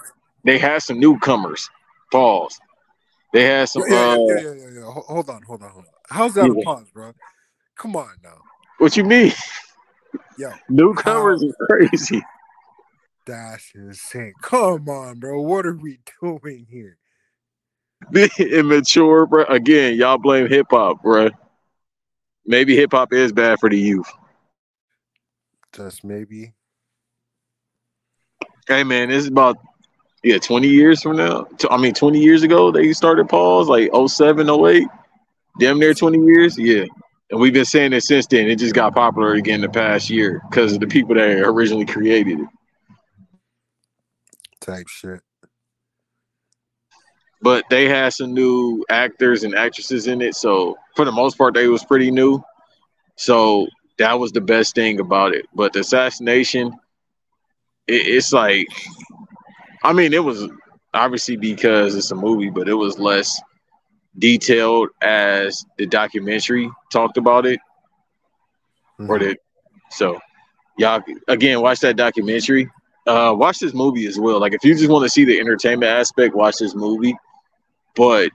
They had some newcomers. Pause. They had some. yeah, yeah, uh, yeah, yeah, yeah, yeah. Hold on, hold on, hold on. How's that a pause, bro? Come on now. What you mean? Yo, (laughs) Newcomers is crazy. that's insane. Come on, bro. What are we doing here? (laughs) Immature, bro. Again, y'all blame hip hop, bro. Maybe hip hop is bad for the youth. Just maybe. Hey man, this is about yeah, 20 years from now. I mean 20 years ago they started pause, like 07, 08. Damn near 20 years. Yeah. And we've been saying it since then. It just got popular again the past year because of the people that originally created it. Type shit. But they had some new actors and actresses in it. So for the most part, they was pretty new. So That was the best thing about it. But the assassination, it, it's like, I mean, it was obviously because it's a movie, but it was less detailed as the documentary talked about it, or Mhm. the so y'all again watch that documentary. Uh, watch this movie as well. Like if you just want to see the entertainment aspect, watch this movie. But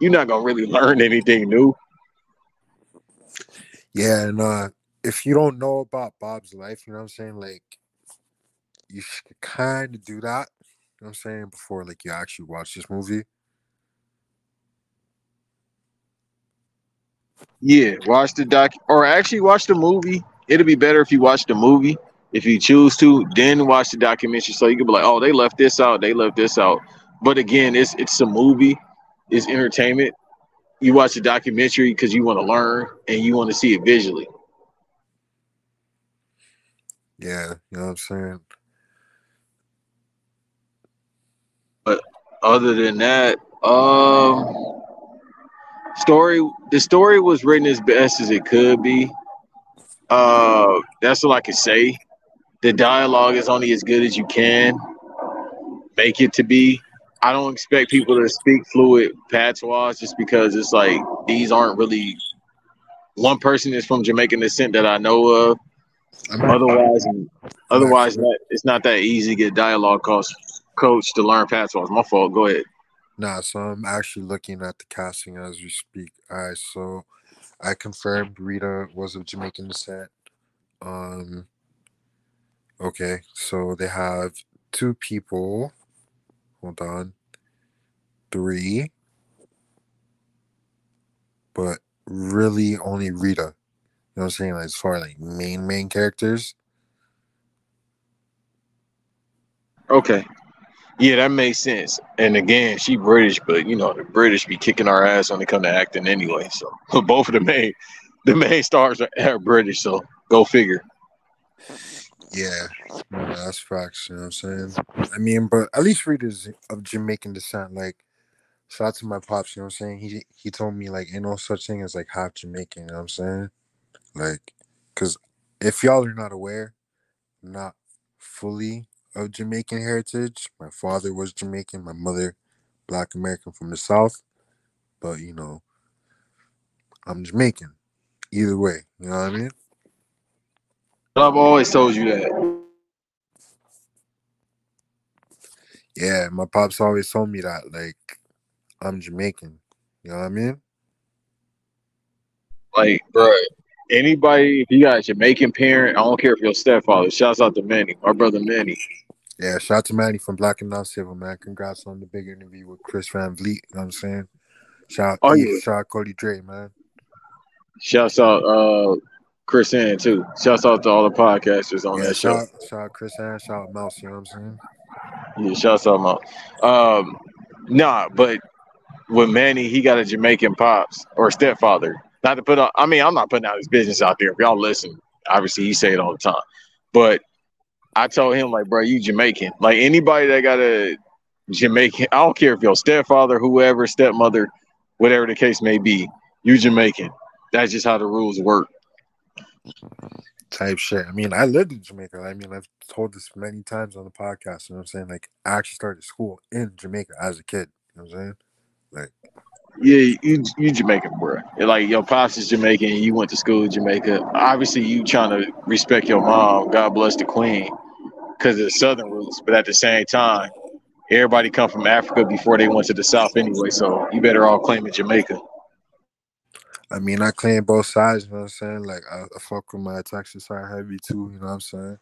you're not gonna really (laughs) learn anything new. Yeah, and uh if you don't know about Bob's life, you know what I'm saying? Like you should kind of do that. You know what I'm saying? Before like you actually watch this movie. Yeah, watch the doc or actually watch the movie. It'll be better if you watch the movie if you choose to, then watch the documentary so you can be like, oh, they left this out, they left this out. But again, it's it's a movie, it's entertainment. You watch the documentary because you want to learn and you want to see it visually. Yeah, you know what I'm saying? But other than that, um story the story was written as best as it could be. Uh that's all I can say. The dialogue is only as good as you can make it to be. I don't expect people to speak fluid patois just because it's like these aren't really one person is from Jamaican descent that I know of. Otherwise, otherwise, that, it's not that easy to get dialogue coach coach to learn patois. My fault. Go ahead. Nah, so I'm actually looking at the casting as we speak. All right, so I confirmed Rita was of Jamaican descent. Um, okay, so they have two people. Hold on, three, but really only Rita. You know what I'm saying? Like, as far as like main main characters. Okay. Yeah, that makes sense. And again, she British, but you know the British be kicking our ass when it come to acting anyway. So (laughs) both of the main the main stars are, are British. So go figure. Yeah, no, that's facts. You know what I'm saying? I mean, but at least readers of Jamaican descent. Like, shout out to my pops. You know what I'm saying? He he told me like ain't no such thing as like half Jamaican. You know what I'm saying? Like, cause if y'all are not aware, not fully of Jamaican heritage. My father was Jamaican. My mother, Black American from the South. But you know, I'm Jamaican. Either way, you know what I mean? I've always told you that. Yeah, my pops always told me that. Like, I'm Jamaican. You know what I mean? Like, bro, anybody if you got a Jamaican parent, I don't care if your stepfather. Shouts out to Manny, my brother Manny. Yeah, shout out to Manny from Black and Not Civil, man. Congrats on the big interview with Chris Van Vliet. You know what I'm saying? Shout out, Oh, yeah. shout out Cody Dre, man. Shouts out uh Chris Ann too. Shouts out to all the podcasters on Yeah, that show. shout, out- shout out Chris Ann, shout out Mouse, you know what I'm saying? Yeah, shouts out Mo. Um, nah, but with Manny, he got a Jamaican pops or stepfather. Not to put on. I mean, I'm not putting out his business out there. If y'all listen, obviously he say it all the time. But I told him like, bro, you Jamaican. Like anybody that got a Jamaican, I don't care if your stepfather, whoever, stepmother, whatever the case may be, you Jamaican. That's just how the rules work. Type shit. I mean, I lived in Jamaica. I mean, I've told this many times on the podcast, you know what I'm saying? Like, I actually started school in Jamaica as a kid. You know what I'm saying? Like, Yeah, you you Jamaican, bro. Like your pops is Jamaican. You went to school in Jamaica. Obviously, you trying to respect your mom. God bless the queen, because of the southern roots. But at the same time, everybody come from Africa before they went to the south anyway. So you better all claim it Jamaica. I mean, I claim both sides, you know what I'm saying? Like, I, I fuck with my Texas side heavy too, you know what I'm saying?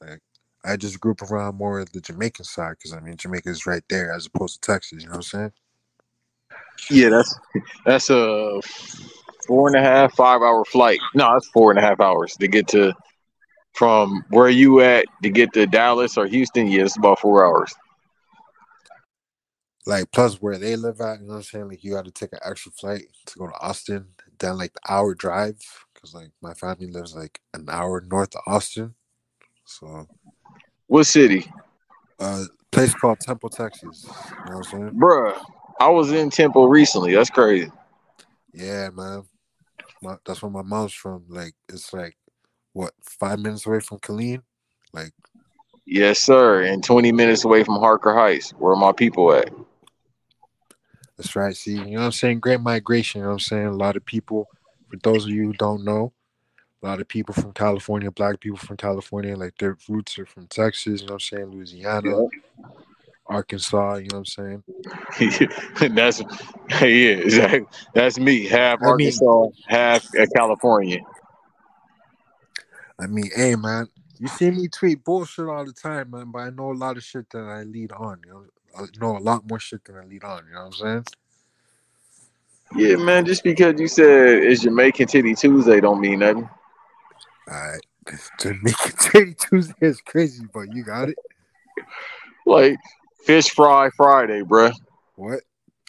Like, I just group around more of the Jamaican side because, I mean, Jamaica is right there as opposed to Texas, you know what I'm saying? Yeah, that's that's a four and a half, five hour flight. No, that's four and a half hours to get to from where you at to get to Dallas or Houston. Yeah, it's about four hours. Like, plus where they live at, you know what I'm saying? Like, you got to take an extra flight to go to Austin, then like the hour drive because, like, my family lives like an hour north of Austin. So, What city? uh, place called Temple, Texas. You know what I'm saying? Bruh, I was in Temple recently. That's crazy. Yeah, man. My, that's where my mom's from. Like it's like what five minutes away from Killeen. Like Yes, sir. And 20 minutes away from Harker Heights. Where my people at? That's right. See, you know what I'm saying? Great migration. You know what I'm saying? A lot of people. For those of you who don't know, a lot of people from California, black people from California, like their roots are from Texas. You know what I'm saying? Louisiana, Arkansas. You know what I'm saying? (laughs) that's yeah, exactly. That's me. Half I mean- Arkansas, half uh, California. I mean, hey man, you see me tweet bullshit all the time, man. But I know a lot of shit that I lead on. You know, know a lot more shit than I lead on. You know what I'm saying? Yeah, man. Just because you said it's Jamaican Titty Tuesday don't mean nothing. All right, (laughs) Jamaican Titty Tuesday is crazy, but you got it. Like fish fry Friday, bruh. What?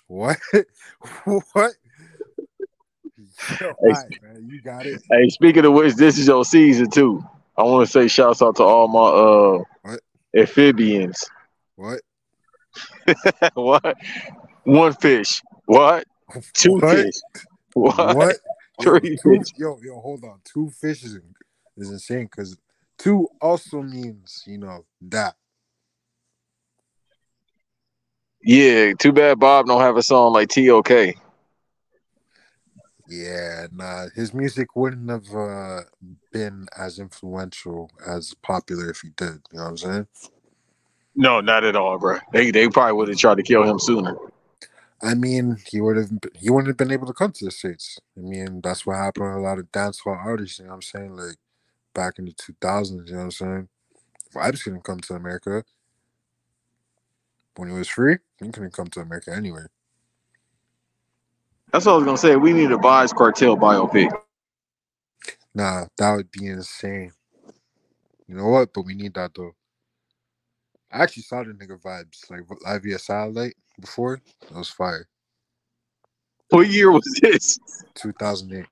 What? (laughs) what? Yo, all right, man, you got it. Hey, speaking of which, this is your season too. I want to say shouts out to all my uh What? amphibians. What? (laughs) what? One fish. What? Two What? fish. What? What? (laughs) Three two, fish. yo, yo, hold on. Two fish is, is insane because two also means you know that. Yeah, too bad Bob don't have a song like T.O.K. Yeah, nah, his music wouldn't have uh, been as influential as popular if he did. You know what I'm saying? No, not at all, bro. They they probably would have tried to kill him sooner. I mean, he would have he wouldn't have been able to come to the states. I mean, that's what happened to a lot of dancehall artists. You know what I'm saying? Like back in the 2000s. You know what I'm saying? Vybz couldn't come to America when it was free. He couldn't come to America anyway. That's what I was gonna say. We need a Vybz Kartel biopic. Nah, that would be insane. You know what? But we need that though. I actually saw the nigga Vybz like live via satellite before. That was fire. What year was this? 2008.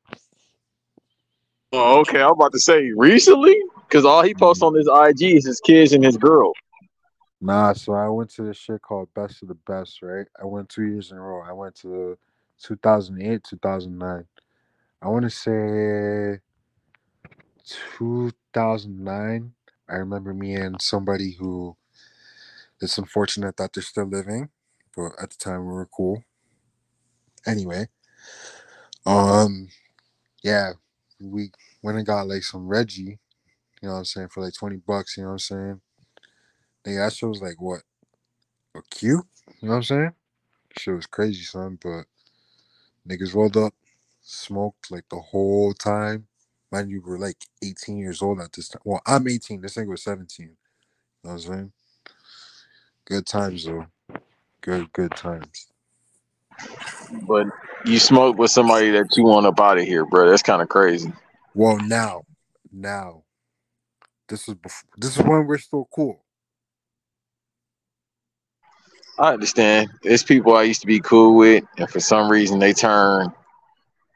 Oh, okay. I'm about to say recently, because all he posts mm-hmm. on his IG is his kids and his girl. Nah, so I went to this shit called Best of the Best, right? I went two years in a row. I went to 2008, 2009. I want to say 2009. I remember me and somebody who it's unfortunate that they're still living, but at the time we were cool. Anyway, um, yeah, we went and got like some Reggie, you know what I'm saying, for like 20 bucks, you know what I'm saying? That shit was like what? A Q? You know what I'm saying? Shit was crazy, son. But niggas rolled up, smoked like the whole time. Mind you, we're like 18 years old at this time. Well, I'm 18. This nigga was 17. You know what I'm saying? Good times though. Good, good times. But you smoke with somebody that you want up out of here, bro. That's kind of crazy. Well, now, now, this is before, this is when we're still cool. I understand. It's people I used to be cool with, and for some reason they turn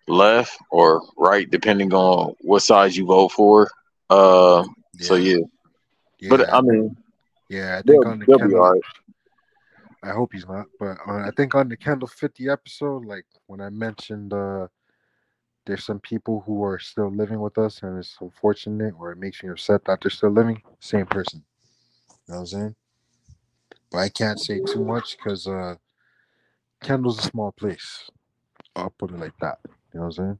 left or right, depending on what side you vote for. Uh, so yeah, yeah, but I mean, yeah. I think they'll, on the they'll be all right. I hope he's not, but uh, I think on the Kendall 50 episode, like when I mentioned uh there's some people who are still living with us and it's unfortunate or it makes me upset that they're still living, same person. You know what I'm saying? But I can't say too much because uh Kendall's a small place. I'll put it like that. You know what I'm saying?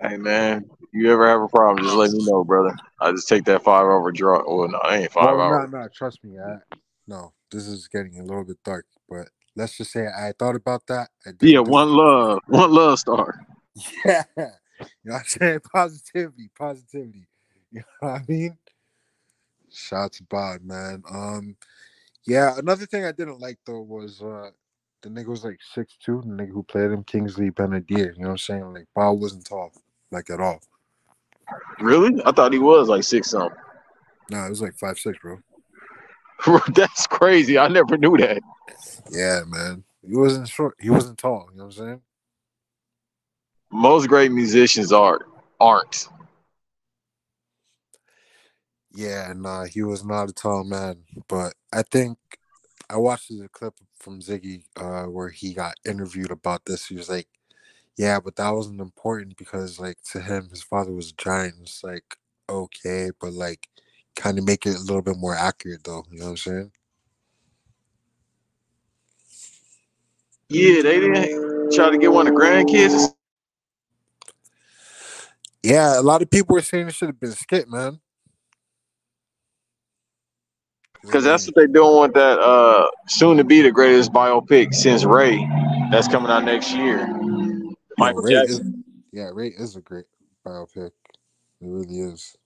Hey man, you ever have a problem? Just let me know, brother. I just take that five hour draw. Well, no, I ain't five Well, hours. no, no, trust me. I, no, this is getting a little bit dark, but let's just say I thought about that. Yeah, one it. love, (laughs) one love star. Yeah. (laughs) You know what I'm saying? (laughs) Positivity, positivity. You know what I mean? Shout out to Bob, man. Um, yeah, another thing I didn't like though was uh the nigga was like six two, the nigga who played him, Kingsley Ben-Adir. You know what I'm saying? Like Bob wasn't tall, like at all. Really? I thought he was like six something. No, it was like five six, bro. (laughs) That's crazy. I never knew that. Yeah, man. He wasn't short. He wasn't tall. You know what I'm saying? Most great musicians are aren't. Yeah, nah, he was not a tall man. But I think I watched the clip from Ziggy uh, where he got interviewed about this. He was like, Yeah, but that wasn't important because like to him, his father was a giant. It's like okay, but like kind of make it a little bit more accurate though. You know what I'm saying? Yeah, they didn't try to get one of the grandkids. Yeah, a lot of people were saying it should have been Skip, man. Because that's what they're doing with that uh soon to be the greatest biopic since Ray. That's coming out next year. Michael Ray is- Jackson. yeah, Ray is a great biopic. It really is.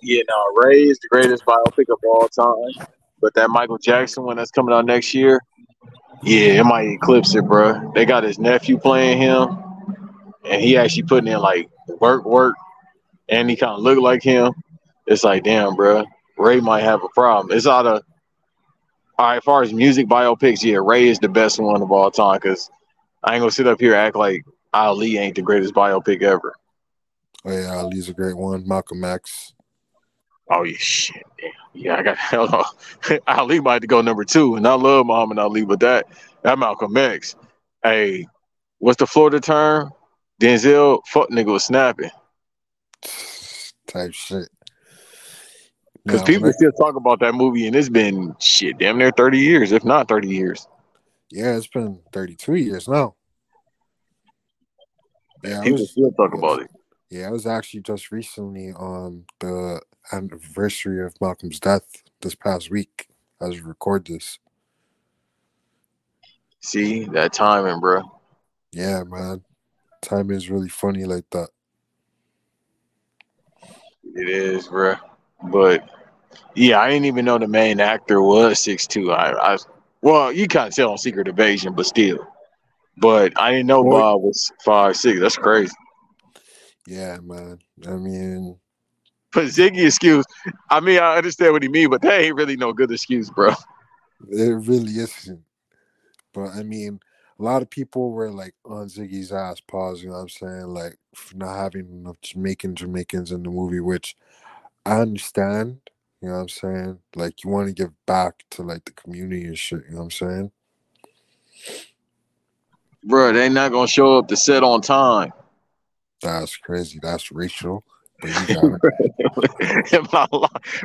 Yeah, no, Ray is the greatest biopic of all time. But that Michael Jackson one that's coming out next year, yeah, it might eclipse it, bro. They got his nephew playing him, and he actually putting in like work, work, and he kind of look like him. It's like, damn, bro, Ray might have a problem. It's out of all right. As far as music biopics, yeah, Ray is the best one of all time. Cause I ain't gonna sit up here and act like Ali ain't the greatest biopic ever. Oh yeah, Ali's a great one. Malcolm X. Oh yeah, shit. Damn. Yeah, I got (laughs) hell on. (laughs) Ali might have to go number two, and I love Muhammad Ali, but that that Malcolm X. Hey, what's the Florida term? Denzel fuck nigga was snapping Type shit. Because people I- still talk about that movie, and it's been shit damn near thirty years, if not thirty years. yeah, it's been 32 years now. Yeah, People was, still talk about it. yeah, I was actually just recently on the anniversary of Malcolm's death this past week as we record this. See that timing, bro. Yeah, man. Time is really funny like that. It is, bro. But yeah, I didn't even know the main actor was six two. I, I well, you kind of tell on Secret Invasion, but still. But I didn't know Bob was five six. That's crazy. Yeah, man. I mean, But Ziggy excuse. I mean, I understand what he mean, but that ain't really no good excuse, bro. it really isn't. But I mean, a lot of people were like on Ziggy's ass pause, you know what I'm saying? Like not having enough Jamaican Jamaicans in the movie, which I understand, you know what I'm saying? Like you want to give back to like the community and shit, you know what I'm saying? Bro, they not gonna show up to set on time. That's crazy. That's racial. But you got it. (laughs) Am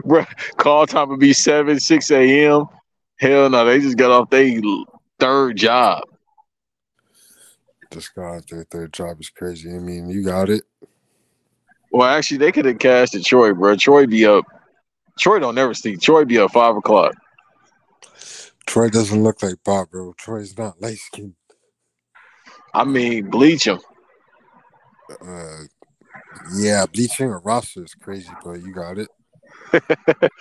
bro, call time would be seven, six a.m. Hell no, they just got off their third job. this guy their third job is crazy. I mean, you got it. Well, actually, they could have cashed casted Troy, bro. Troy be up. Troy don't never sleep. Troy be up five o'clock. Troy doesn't look like Bob, bro. Troy's not light skinned. I mean, bleach him. Uh, yeah, bleaching a roster is crazy, but you got it. (laughs)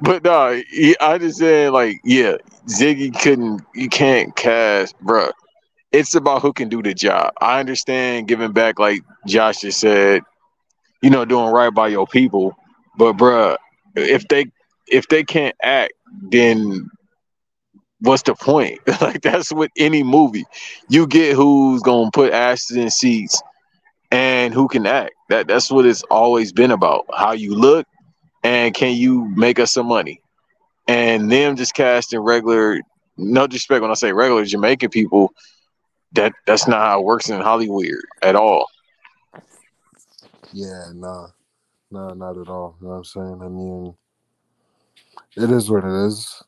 but no, he, I just said like, yeah, Ziggy couldn't. You can't cast, bruh. It's about who can do the job. I understand giving back, like Josh just said, you know, doing right by your people. But bruh, if they if they can't act, then what's the point? (laughs) like that's with any movie. You get who's gonna put asses in seats and who can act. That that's what it's always been about. How you look and can you make us some money? And them just casting regular, no disrespect when I say regular Jamaican people, that that's not how it works in Hollywood at all. Yeah, nah, nah, not at all. You know what I'm saying? I mean, it is what it is.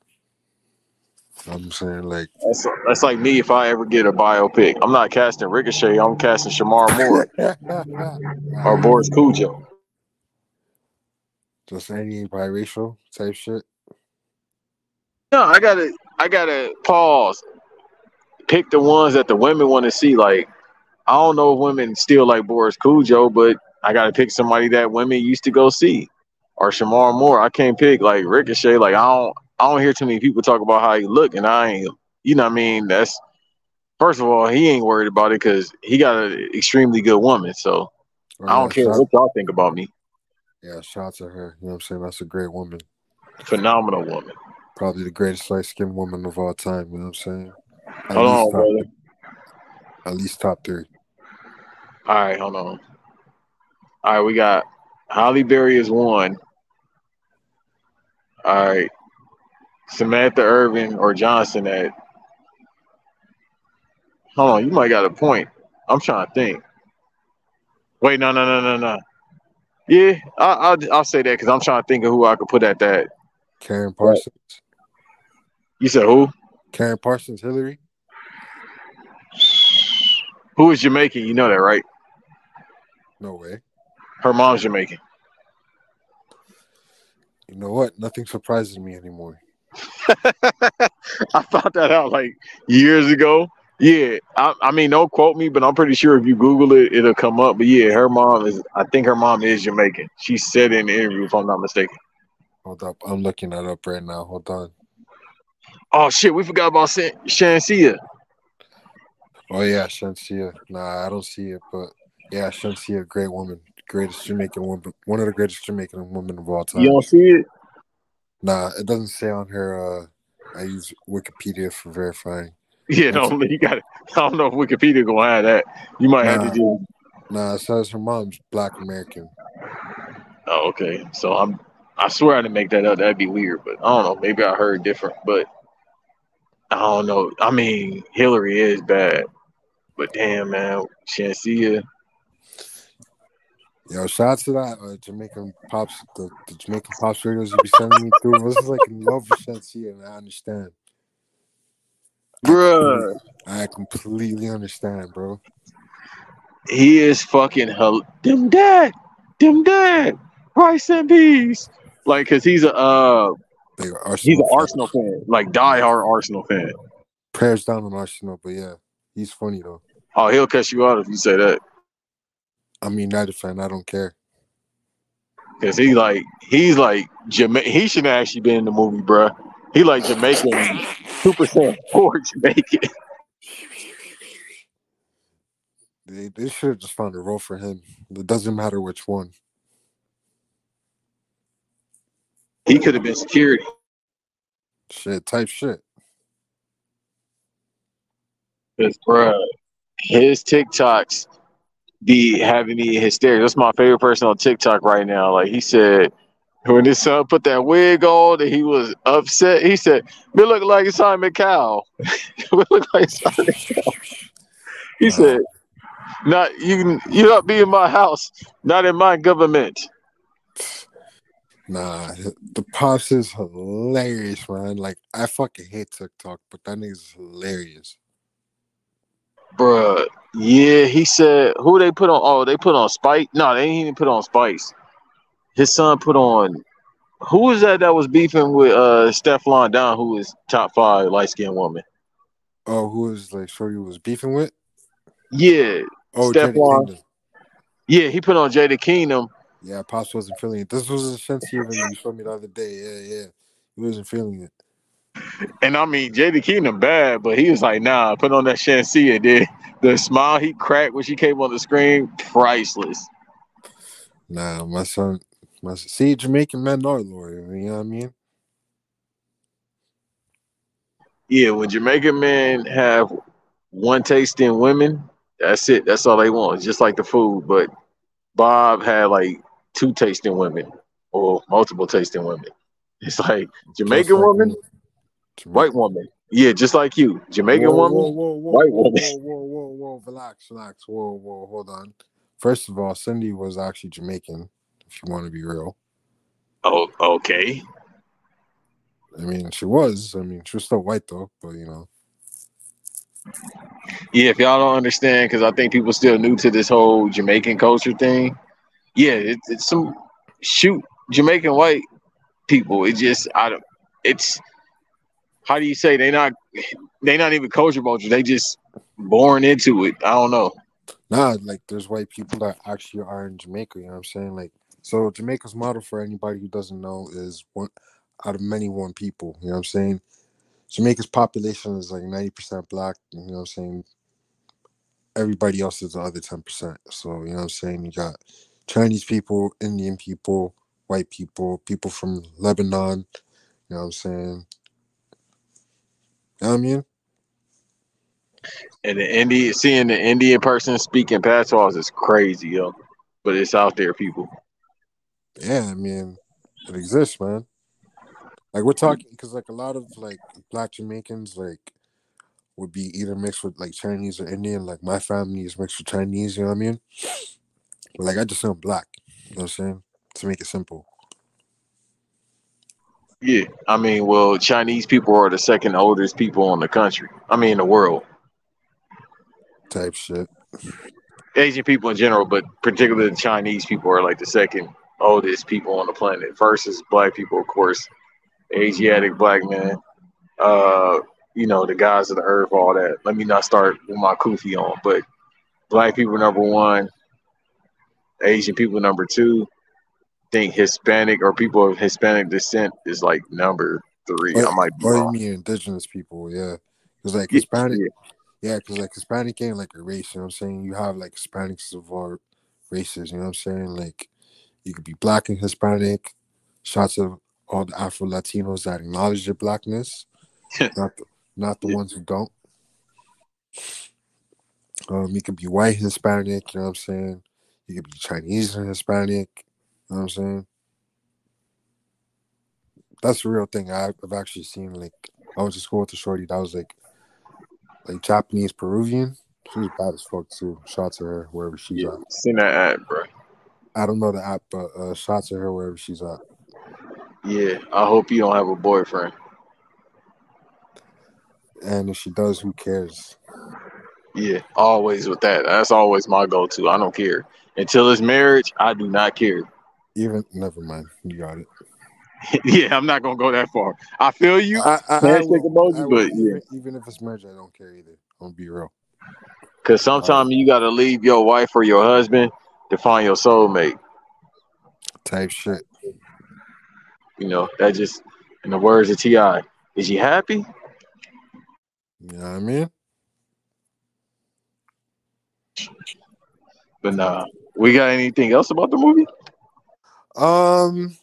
I'm saying, like, That's, that's like me if I ever get a biopic. I'm not casting Ricochet. I'm casting Shemar Moore (laughs) or Boris Kodjoe. just any biracial type shit. No, I gotta, I gotta pause. Pick the ones that the women want to see. Like, I don't know if women still like Boris Kodjoe, but I gotta pick somebody that women used to go see, or Shemar Moore. I can't pick like Ricochet. Like, I don't, I don't hear too many people talk about how he look, and I ain't. You know what I mean? That's first of all, he ain't worried about it because he got an extremely good woman. So Or, I don't care what y'all think about me. Yeah, shout to her. You know what I'm saying? That's a great woman. Phenomenal woman. Probably the greatest light skinned woman of all time. You know what I'm saying? At Hold on, brother. at least top three. All right, hold on. All right, we got Halle Berry is one. All right, Samantha Irvin or Johnson at hold on, you might got a point. I'm trying to think. Wait, no, no, no, no, no. Yeah, I, I'll I'll say that because I'm trying to think of who I could put at that. Karyn Parsons. You said who? Karyn Parsons, Hillary. Who is Jamaican? You know that, right? No way. Her mom's Jamaican. You know what? Nothing surprises me anymore. (laughs) I found that out like years ago. Yeah, I, I mean, don't quote me, but I'm pretty sure if you Google it, it'll come up. But yeah, her mom is. I think her mom is Jamaican. She said in the interview, if I'm not mistaken. Hold up. I'm looking that up right now. Hold on. Oh shit, we forgot about San- Shenseea. Oh yeah, Shenseea. Nah, I don't see it, but yeah, Shenseea, great woman, greatest Jamaican woman, one of the greatest Jamaican women of all time. You don't see it? Nah, it doesn't say on her. uh I use Wikipedia for verifying. Yeah, no, you got. I don't know if Wikipedia gonna have that. You might have to Nah. do. Nah, it says her mom's Black American. Oh, okay. So I'm. I swear I didn't make that up. That'd be weird, but I don't know. Maybe I heard different, but I don't know. I mean, Hillary is bad, but damn, man, Shenseea. Yo, shout out to that uh, Jamaican pops, the, the Jamaican pops radios you be sending me through. This is like in love with Shenseea, and I understand. Bruh, I completely understand, bro. he is fucking hell. Them dad, them dad, rice and peas. Like, cause he's a uh, They are Arsenal. he's an fan. Arsenal fan, like diehard Arsenal fan. Prayers down on Arsenal, but yeah, he's funny though. Oh, he'll cuss you out if you say that. I'm a United fan. I don't care. Cause he like he's like Jama- he should have actually been in the movie, bruh. He like Jamaican, two percent poor Jamaican. They they should have just found a role for him. It doesn't matter which one. He could have been security. Shit, type shit. Cause bruh, his TikToks be having me hysterical. That's my favorite person on TikTok right now. Like he said, when his son put that wig on, and he was upset. He said, "Me look like Simon Cowell. (laughs) Me look like Simon Cowell." He Wow. said, "Not you. You not be in my house. Not in my government." Nah, the pops is hilarious, man. Like I fucking hate TikTok, but that nigga's hilarious. Bruh, yeah, he said who they put on oh, they put on Spike. No, they didn't even put on Spice. His son put on who was that that was beefing with uh Stefflon Don, who is top five light skinned woman? Oh, who was like Shorty was beefing with? Yeah, Oh, Kingdom. yeah, he put on Jada Kingdom. Yeah, Pops wasn't feeling it. This was a sensitive you showed me the other day. Yeah, yeah. He wasn't feeling it. And I mean Jada Kingdom bad, but he was like, nah, put on that Shenseea, dude. The smile he cracked when she came on the screen, priceless. Nah, my son, my see, Jamaican men are loyal. You know what I mean? Yeah, when Jamaican men have one taste in women, that's it. That's all they want. It's just like the food. But Bob had like two tasting women or multiple tasting women. It's like Jamaican woman, white woman. Yeah, just like you. Jamaican whoa, woman. Whoa, whoa, whoa, white whoa, woman. whoa, whoa, whoa, whoa, relax, relax. Whoa, whoa, hold on. First of all, Cindy was actually Jamaican, if you want to be real. Oh, okay. I mean, she was. I mean, she was still white though, but you know. Yeah, if y'all don't understand, because I think people still new to this whole Jamaican culture thing. Yeah, it, it's some shoot Jamaican white people. It just I don't. It's how do you say they not they not even culture vultures. They just born into it. I don't know. Nah, like there's white people that actually are in Jamaica, you know what I'm saying? Like so Jamaica's model for anybody who doesn't know is one out of many one people, you know what I'm saying? Jamaica's population is like 90% black, you know what I'm saying? Everybody else is the other 10%. So, you know what I'm saying? You got Chinese people, Indian people, white people, people from Lebanon, you know what I'm saying? Know what I mean? And the Indian seeing the Indian person speaking patois is crazy, yo. But it's out there, people. Yeah, I mean, it exists, man. Like we're talking because like a lot of like black Jamaicans like would be either mixed with like Chinese or Indian. Like my family is mixed with Chinese, you know what I mean? But like I just am black, you know what I'm saying? To make it simple. Yeah, I mean, well, Chinese people are the second oldest people in the country. I mean, the world. Type shit. Asian people in general, but particularly the Chinese people are like the second oldest people on the planet. versus black people, of course, Asiatic black men. Uh, you know, the guys of the earth, all that. Let me not start with my kufi on, but black people number one, Asian people number two. Think Hispanic or people of Hispanic descent is like number three. I might be you wrong. mean indigenous people, yeah. Because like Hispanic, yeah. yeah, because like Hispanic ain't like a race, you know what I'm saying? You have like Hispanics of all races, you know what I'm saying? Like you could be black and Hispanic. Shots of all the Afro Latinos that acknowledge their blackness, (laughs) not the, not the Yeah. ones who don't. Um, you could be white Hispanic, you know what I'm saying? You could be Chinese and Hispanic, you know what I'm saying? That's the real thing. I've, I've actually seen like I went to school with a shorty that was like like Japanese Peruvian. She was bad as fuck too. Shout to her wherever she's Yeah, at. seen that ad, bro. I don't know the app, but uh, shout to her wherever she's at. Yeah, I hope you don't have a boyfriend. And if she does, who cares? Yeah, always with that. That's always my go-to. I don't care until it's marriage. I do not care. Even never mind. You got it. (laughs) yeah, I'm not gonna go that far. I feel you. I, I, I Handshake will, emoji, I but yeah. even, even if it's marriage, I don't care either. I'm gonna be real. Cause sometimes you gotta leave your wife or your husband to find your soulmate. Type shit. You know, that just in the words of Ti. Is you happy? You know what I mean? But nah. We got anything else about the movie? Um,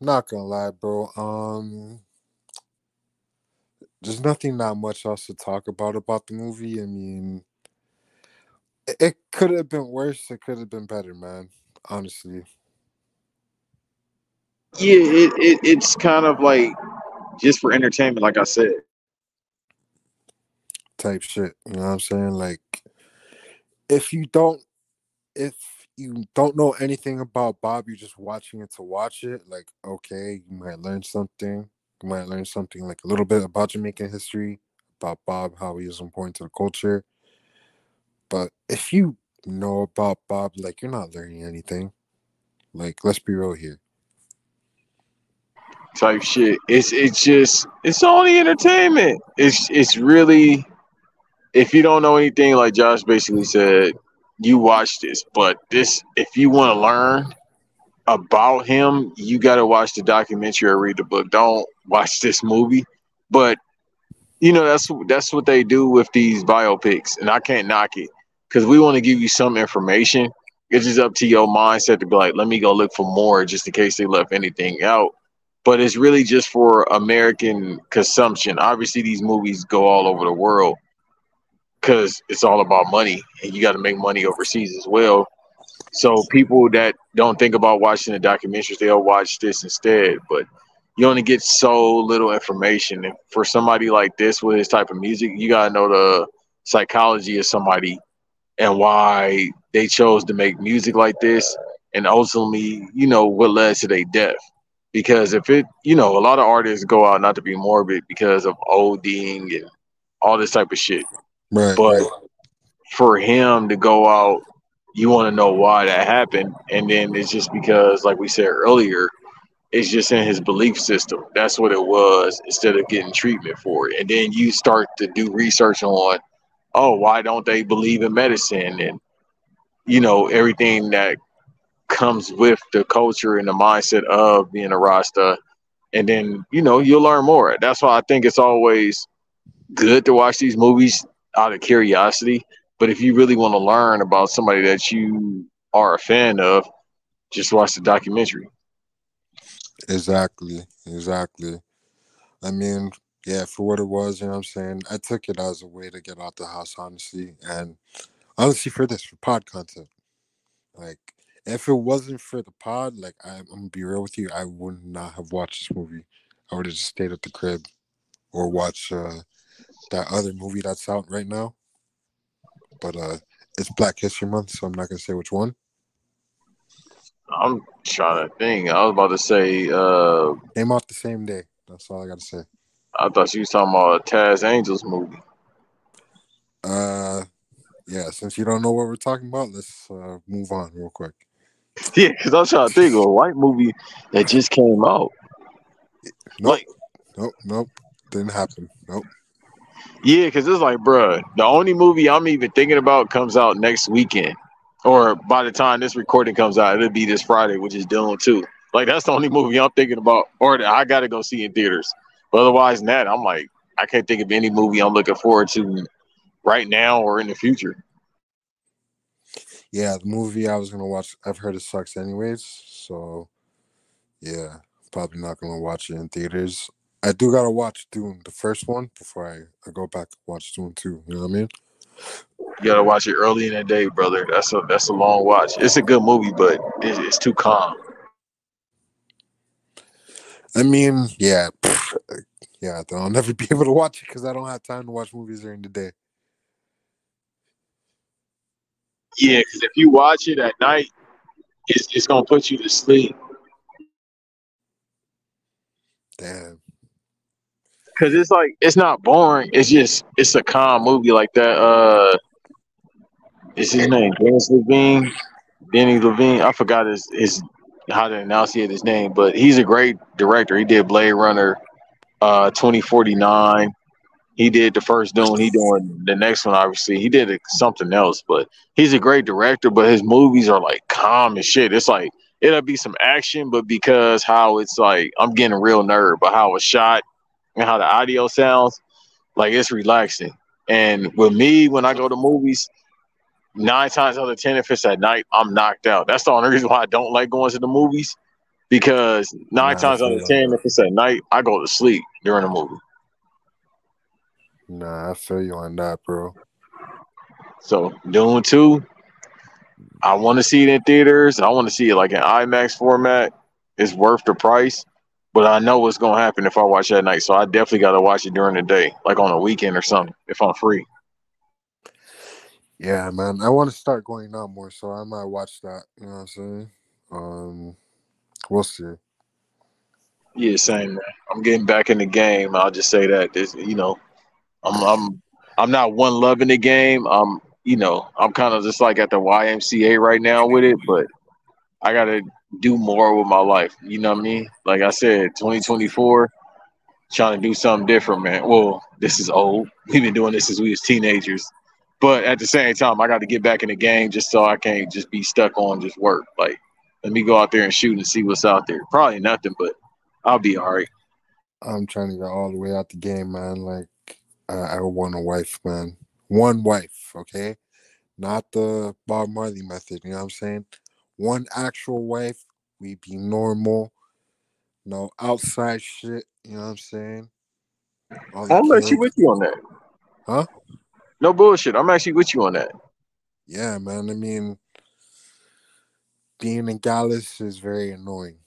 not gonna lie, bro. Um, there's nothing not much else to talk about about the movie. I mean, it, it could have been worse. It could have been better, man. Honestly, Yeah, it, it it's kind of like just for entertainment, like I said. type shit. You know what I'm saying? Like, if you don't, if you don't know anything about Bob, you're just watching it to watch it. Like, okay, you might learn something. You might learn something like a little bit about Jamaican history, about Bob, how he is important to the culture. But if you know about Bob, like, you're not learning anything. Like, let's be real here. type shit. It's it's just it's only entertainment. It's it's really if you don't know anything, like Josh basically said, you watch this. But this if you want to learn about him, you gotta watch the documentary or read the book. Don't watch this movie. But you know, that's that's what they do with these biopics, and I can't knock it. Because we want to give you some information. It's just up to your mindset to be like, let me go look for more just in case they left anything out but it's really just for American consumption. Obviously, these movies go all over the world because it's all about money, and you got to make money overseas as well. So people that don't think about watching the documentaries, they'll watch this instead. But you only get so little information. And for somebody like this with his type of music, you gotta know the psychology of somebody and why they chose to make music like this, and ultimately, you know, what led to their death because if it you know a lot of artists go out not to be morbid because of ODing and all this type of shit Right. but for him to go out you want to know why that happened and then it's just because like we said earlier it's just in his belief system that's what it was instead of getting treatment for it and then you start to do research on oh why don't they believe in medicine and you know everything that comes with the culture and the mindset of being a Rasta. And then, you know, you'll learn more. That's why I think it's always good to watch these movies out of curiosity. But if you really want to learn about somebody that you are a fan of, just watch the documentary. Exactly. Exactly. I mean, yeah, for what it was, you know what I'm saying? I took it as a way to get out the house, honestly. And honestly, for this, for pod content. Like, if it wasn't for the pod, like, I, I'm going to be real with you, I would not have watched this movie. I would have just stayed at the crib or watched uh, that other movie that's out right now. But uh it's Black History Month, so I'm not gonna say which one. I'm trying to think. I was about to say. uh Came out the same day. That's all I gotta say. I thought you was talking about a Taz Angels movie. Uh yeah, since you don't know what we're talking about, let's uh move on real quick. (laughs) Yeah, because I was trying to think of a white movie that just came out. Nope, Like, nope, nope. Didn't happen. Nope. Yeah, because it's like, bruh, the only movie I'm even thinking about comes out next weekend, or by the time this recording comes out, it'll be this Friday, which is Dune Two. Like that's the only movie I'm thinking about, or that I gotta go see in theaters. But otherwise than that, I'm like, I can't think of any movie I'm looking forward to right now or in the future. Yeah, the movie I was gonna watch I've heard it sucks anyways, so yeah, probably not gonna watch it in theaters. I do gotta watch Dune, the first one, before I, I go back and watch Dune two. You know what I mean? You gotta watch it early in the day, brother. That's a that's a long watch. It's a good movie, but it's, it's too calm. I mean, yeah, pff, (sighs) yeah. I'll never (laughs) be able to watch it because I don't have time to watch movies during the day. Yeah, because if you watch it at night, it's it's gonna put you to sleep. Damn. Cause it's like it's not boring. It's just it's a calm movie like that. Uh, is his name Dennis Levine? Denny Levine. I forgot his his how to enunciate his name, but he's a great director. He did Blade Runner, uh, twenty forty nine. He did the first Dune. He doing the next one. Obviously, he did something else, but he's a great director. But his movies are like calm as shit. It's like it'll be some action, but because how it's like I'm getting real nerd, but how it's shot and how the audio sounds, like it's relaxing. And with me, when I go to movies, nine times out of ten, if it's at night, I'm knocked out. That's the only reason why I don't like going to the movies because nine Nah, times out of ten, if it's at night, I go to sleep during the movie. Nah, I feel you on that, bro. So Dune two, I want to see it in theaters. I want to see it like in IMAX format. It's worth the price, but I know what's gonna happen if I watch that night. So I definitely got to watch it during the day, like on a weekend or something, if I'm free. Yeah, man. I want to start going out more, so I might watch that. You know what I'm saying? Um, we'll see. Yeah, same man. I'm getting back in the game. I'll just say that. This, you know, I'm I'm I'm not one loving the game. I'm you know I'm kind of just like at the YMCA right now with it, but I gotta do more with my life. You know what I mean? Like I said, 2024, trying to do something different, man. Well, this is old. (laughs) We've been doing this since we was teenagers, but at the same time, I got to get back in the game just so I can't just be stuck on just work. Like, let me go out there and shoot and see what's out there. Probably nothing, but I'll be all right. I'm trying to get all the way out the game, man. Like, I, I want a wife, man. One wife, okay? Not the Bob Marley method. You know what I'm saying? One actual wife. We be normal. No outside shit. You know what I'm saying? I'm actually with you on that. Huh? No bullshit. I'm actually with you on that. Yeah, man. I mean, being in Dallas is very annoying.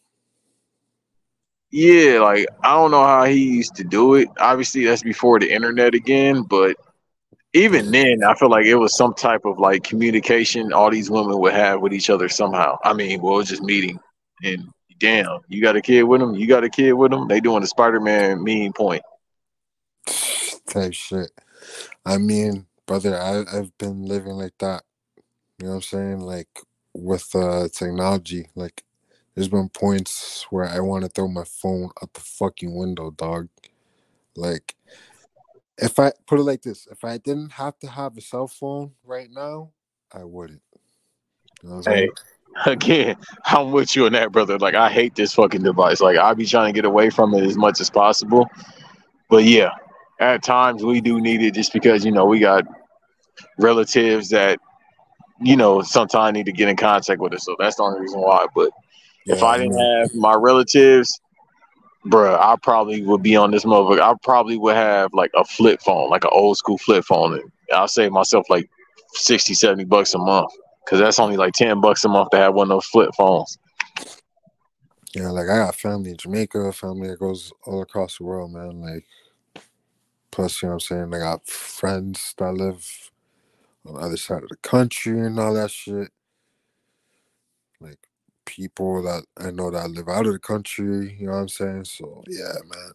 Yeah, like I don't know how he used to do it. Obviously, that's before the internet again, but even then, I feel like it was some type of like communication all these women would have with each other somehow. I mean, well, it was just meeting, and damn, you got a kid with them, you got a kid with them. They doing the Spider Man mean point. type shit. I mean, brother, I, I've been living like that. You know what I'm saying? Like with uh technology, like there's been points where I want to throw my phone out the fucking window, dog. Like if I put it like this, if I didn't have to have a cell phone right now, I wouldn't. You know Hey, saying? (laughs) again, I'm with you on that, brother. Like I hate this fucking device. Like I be trying to get away from it as much as possible. But yeah, at times we do need it just because you know we got relatives that you know sometimes need to get in contact with us. So that's the only reason why. But if Yeah, I I didn't mean, have my relatives, bruh, I probably would be on this motherfucker. I probably would have like a flip phone, like an old school flip phone. And I'll save myself like 60, 70 bucks a month. Cause that's only like 10 bucks a month to have one of those flip phones. yeah, like I got family in Jamaica, family that goes all across the world, man. Like Plus, you know what I'm saying? I got friends that live on the other side of the country and all that shit. Like people that I know that live out of the country, you know what I'm saying? So yeah, man.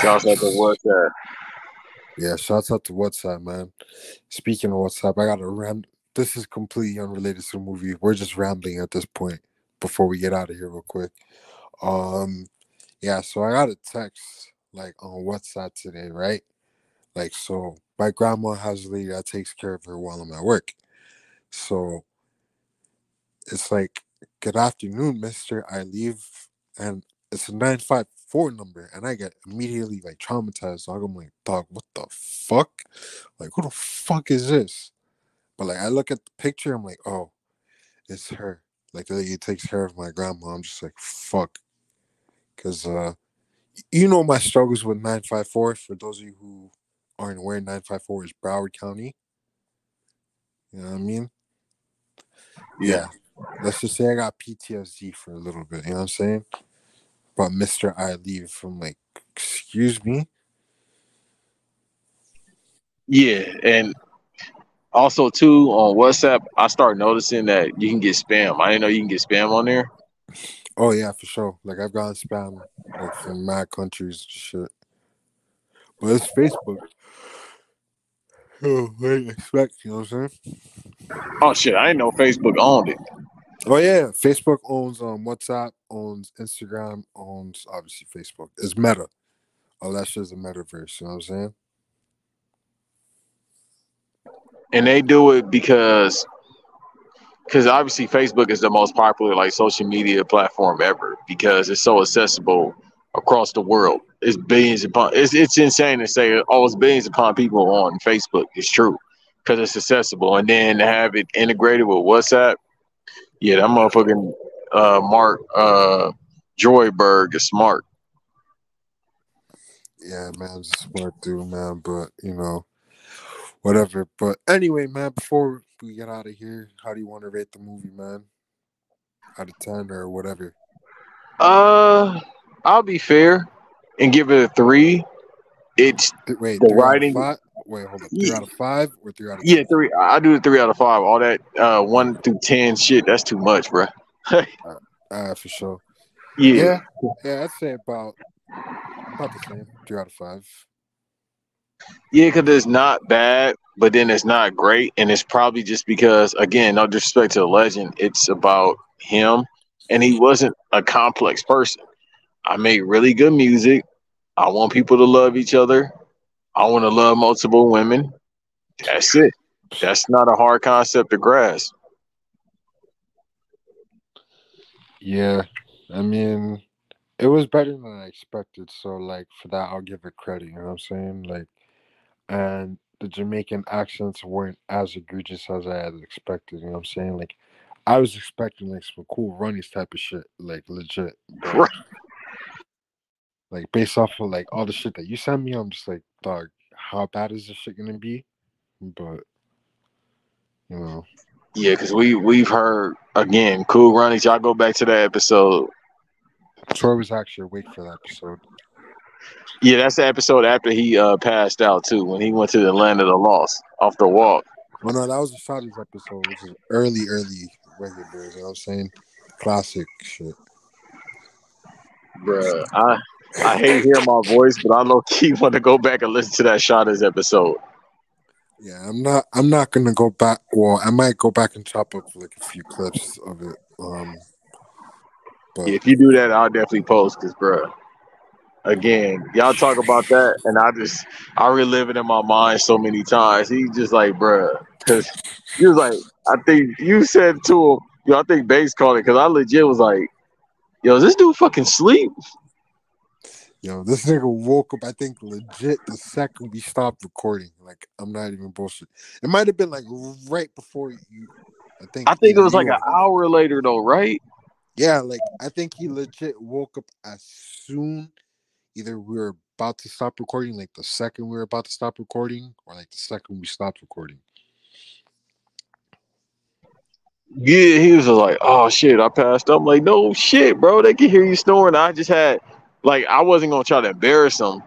Shouts out to (sighs) WhatsApp. Yeah, shouts out to WhatsApp, man. Speaking of WhatsApp, I got a ram. This is completely unrelated to the movie. We're just rambling at this point before we get out of here real quick. Um, yeah, so I got a text like on WhatsApp today, right? Like, so my grandma has a lady that takes care of her while I'm at work. So it's like, good afternoon, mister. I leave and it's a 954 number, and I get immediately like traumatized. Dog. I'm like, dog, what the fuck? Like, who the fuck is this? But like, I look at the picture, I'm like, oh, it's her. Like, the lady takes care of my grandma. I'm just like, fuck. Because, uh, you know, my struggles with 954, for those of you who aren't aware, 954 is Broward County. You know what I mean? Yeah. Let's just say I got PTSD for a little bit. You know what I'm saying? But Mr. I leave from like, excuse me. Yeah, and also too on WhatsApp, I start noticing that you can get spam. I didn't know you can get spam on there. Oh yeah, for sure. Like I've gotten spam like from mad countries and shit. But it's Facebook. Oh, what do you expect? You know what I'm saying? Oh shit, I didn't know Facebook owned it. Oh yeah, Facebook owns um WhatsApp, owns Instagram, owns obviously Facebook. It's Meta. Oh, that's just a metaverse. You know what I'm saying? And they do it because because obviously Facebook is the most popular like social media platform ever because it's so accessible across the world. It's billions upon it's it's insane to say oh it's billions upon people on Facebook. It's true because it's accessible, and then to have it integrated with WhatsApp. Yeah, that motherfucking uh, Mark uh, Joyberg is smart. Yeah, man, smart dude, man. But you know, whatever. But anyway, man, before we get out of here, how do you want to rate the movie, man? Out of ten or whatever. Uh, I'll be fair and give it a three. It's Wait, The three out of writing- five? Wait, hold up. Three Yeah. out of five or three out of yeah, three. I do the three out of five. All that uh one through ten shit. That's too much, bro. Uh, (laughs) for sure. Yeah, Yeah, yeah, I'd say about about the same. Three out of five. yeah, because it's not bad, but then it's not great, and it's probably just because, again, no disrespect to the legend, it's about him, and he wasn't a complex person. I make really good music. I want people to love each other. I want to love multiple women. That's it. That's not a hard concept to grasp. Yeah, I mean, it was better than I expected. So, like, for that, I'll give it credit. You know what I'm saying? Like, and the Jamaican accents weren't as egregious as I had expected. You know what I'm saying? Like, I was expecting like some cool runnings type of shit, like legit. (laughs) Right. Like, based off of like all the shit that you sent me, I'm just like, dog, how bad is this shit gonna be? But, you know, Yeah, because we we've heard again, cool runnings. Y'all go back to that episode. Troy was actually awake for that episode. Yeah, that's the episode after he uh passed out too, when he went to the land of the lost off the walk. Well, no, that was the Shottas episode, which is early, early regular. You know what I'm saying? Classic shit. Bruh. I I hate hearing my voice, but I low key (laughs) want to go back and listen to that Shottas episode. Yeah, I'm not. I'm not gonna go back. Well, I might go back and chop up like a few clips of it. Um, but Yeah, if you do that, I'll definitely post because, bruh. Again, y'all talk about that, and I just I relive it in my mind so many times. He just like, bruh, because he was like, I think you said to him, yo, I think Bass called it because I legit was like, yo, is this dude fucking sleep? Yo, this (laughs) nigga woke up. I think legit the second we stopped recording. Like, I'm not even bullshit. It might have been like right before you. I think. I think it was like an hour later though, right? Yeah, like I think he legit woke up as soon either we were about to stop recording, like the second we were about to stop recording, or like the second we stopped recording. Yeah, he was like, "Oh shit, I passed up." I'm like, "No shit, bro. They can hear you snoring." I just had, like, I wasn't gonna try to embarrass him,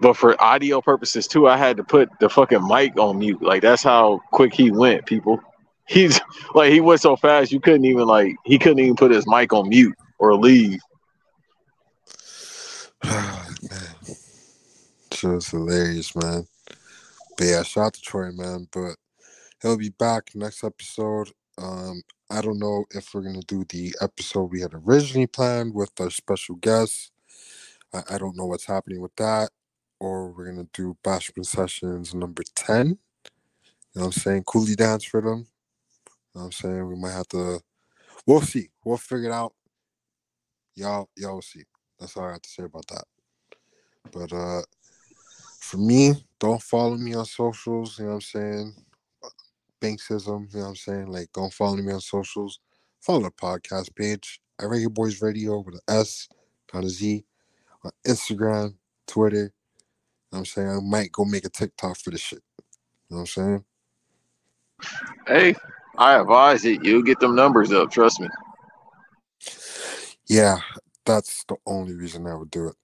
but for audio purposes too, I had to put the fucking mic on mute. Like that's how quick he went, people. (laughs) He's like he went so fast you couldn't even like he couldn't even put his mic on mute or leave. (sighs) man. Just hilarious, man. But yeah, shout out to Troy, man. But he'll be back next episode. Um, I don't know if we're gonna do the episode we had originally planned with our special guest. I, I don't know what's happening with that. Or we're gonna do Bashment Sessions number 10. You know what I'm saying? Coolie dance for them. You know what I'm saying? We might have to we'll see. We'll figure it out. Y'all, y'all will see. That's all I have to say about that. But uh for me, don't follow me on socials, you know what I'm saying? Banksism, you know what I'm saying? Like don't follow me on socials. Follow the podcast page at Reggae Boys Radio with an S, not a Z, on Instagram, Twitter. You know I'm saying? I might go make a TikTok for this shit. You know what I'm saying? Hey, I advise it. You'll get them numbers up. Trust me. Yeah, that's the only reason I would do it.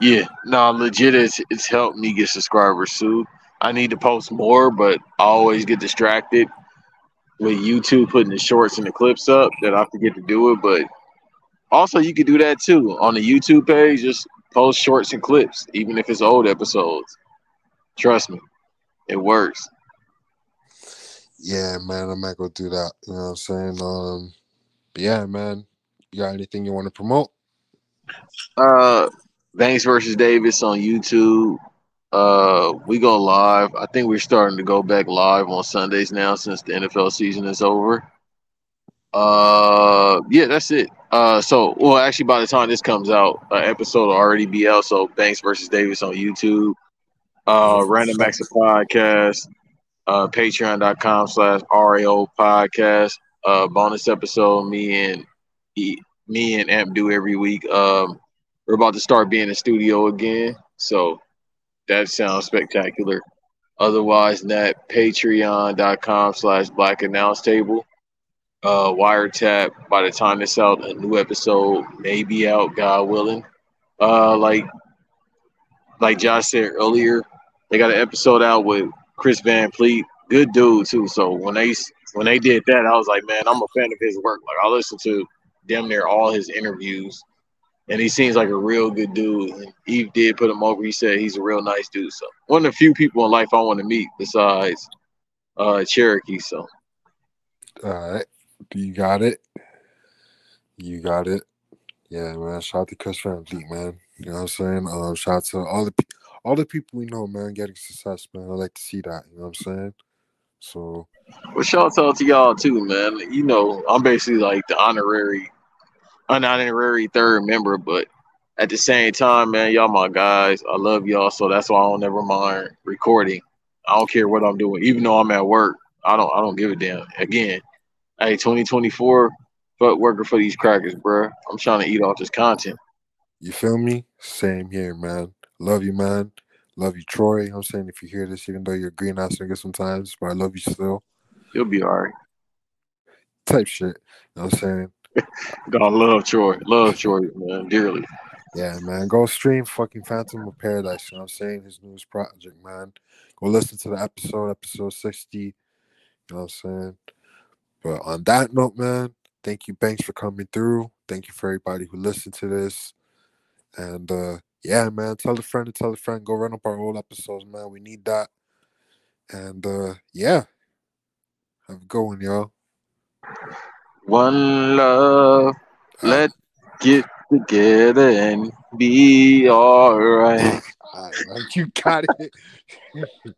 Yeah, no, legit. It's it's helped me get subscribers too. I need to post more, but I always get distracted with YouTube putting the shorts and the clips up that I forget to do it. But also, you could do that too on the YouTube page. Just post shorts and clips, even if it's old episodes. Trust me, it works. Yeah, man, I might go do that. You know what I'm saying? Um, but yeah, man, you got anything you want to promote? Uh, Banks versus Davis on YouTube. Uh, we go live. I think we're starting to go back live on Sundays now since the NFL season is over. Uh, yeah, that's it. Uh, so well, actually, by the time this comes out, uh, episode will already be out. So Banks versus Davis on YouTube. Uh, Random of Podcast. Uh, Patreon.com slash RAO Podcast. Uh, bonus episode. Me and me and Amp do every week. Um, we're about to start being in studio again, so that sounds spectacular. Otherwise, that patreon.com slash black announce table. Uh, wiretap. By the time this out, a new episode may be out, God willing. Uh, like like Josh said earlier, they got an episode out with Chris Van Vliet. Good dude too. So when they when they did that, I was like, man, I'm a fan of his work. Like I listen to damn near all his interviews and he seems like a real good dude. And Eve did put him over. He said he's a real nice dude. So one of the few people in life I want to meet besides uh Cherokee. So all right, you got it. You got it. Yeah, man. Shout out to Chris Van Vliet, man. You know what I'm saying? Um, shout out to all the all the people we know, man, getting success, man. I like to see that. You know what I'm saying? So, well, shout out to y'all too, man. You know, I'm basically like the honorary an honorary third member, but at the same time, man, y'all my guys. I love y'all, so that's why I don't never mind recording. I don't care what I'm doing, even though I'm at work. I don't I don't give a damn. Again, hey, 2024, fuck working for these crackers, bro. I'm trying to eat off this content. You feel me? Same here, man. Love you, man. Love you, Troy. I'm saying if you hear this, even though you're a green ass nigga sometimes, but I love you still. You'll be all right. Type shit. You know what I'm saying? (laughs) God love Troy. Love Troy, man, dearly. Yeah, man. Go stream fucking Phantom of Paradise. You know what I'm saying? His newest project, man. Go listen to the episode, episode 60. You know what I'm saying? But on that note, man, thank you, Banks, for coming through. Thank you for everybody who listened to this. And uh yeah, man, tell a friend to tell a friend. Go run up our old episodes, man. We need that. And uh yeah. Have a good one, y'all. One love, let's get together and be all right. (laughs) All right, you got it. (laughs)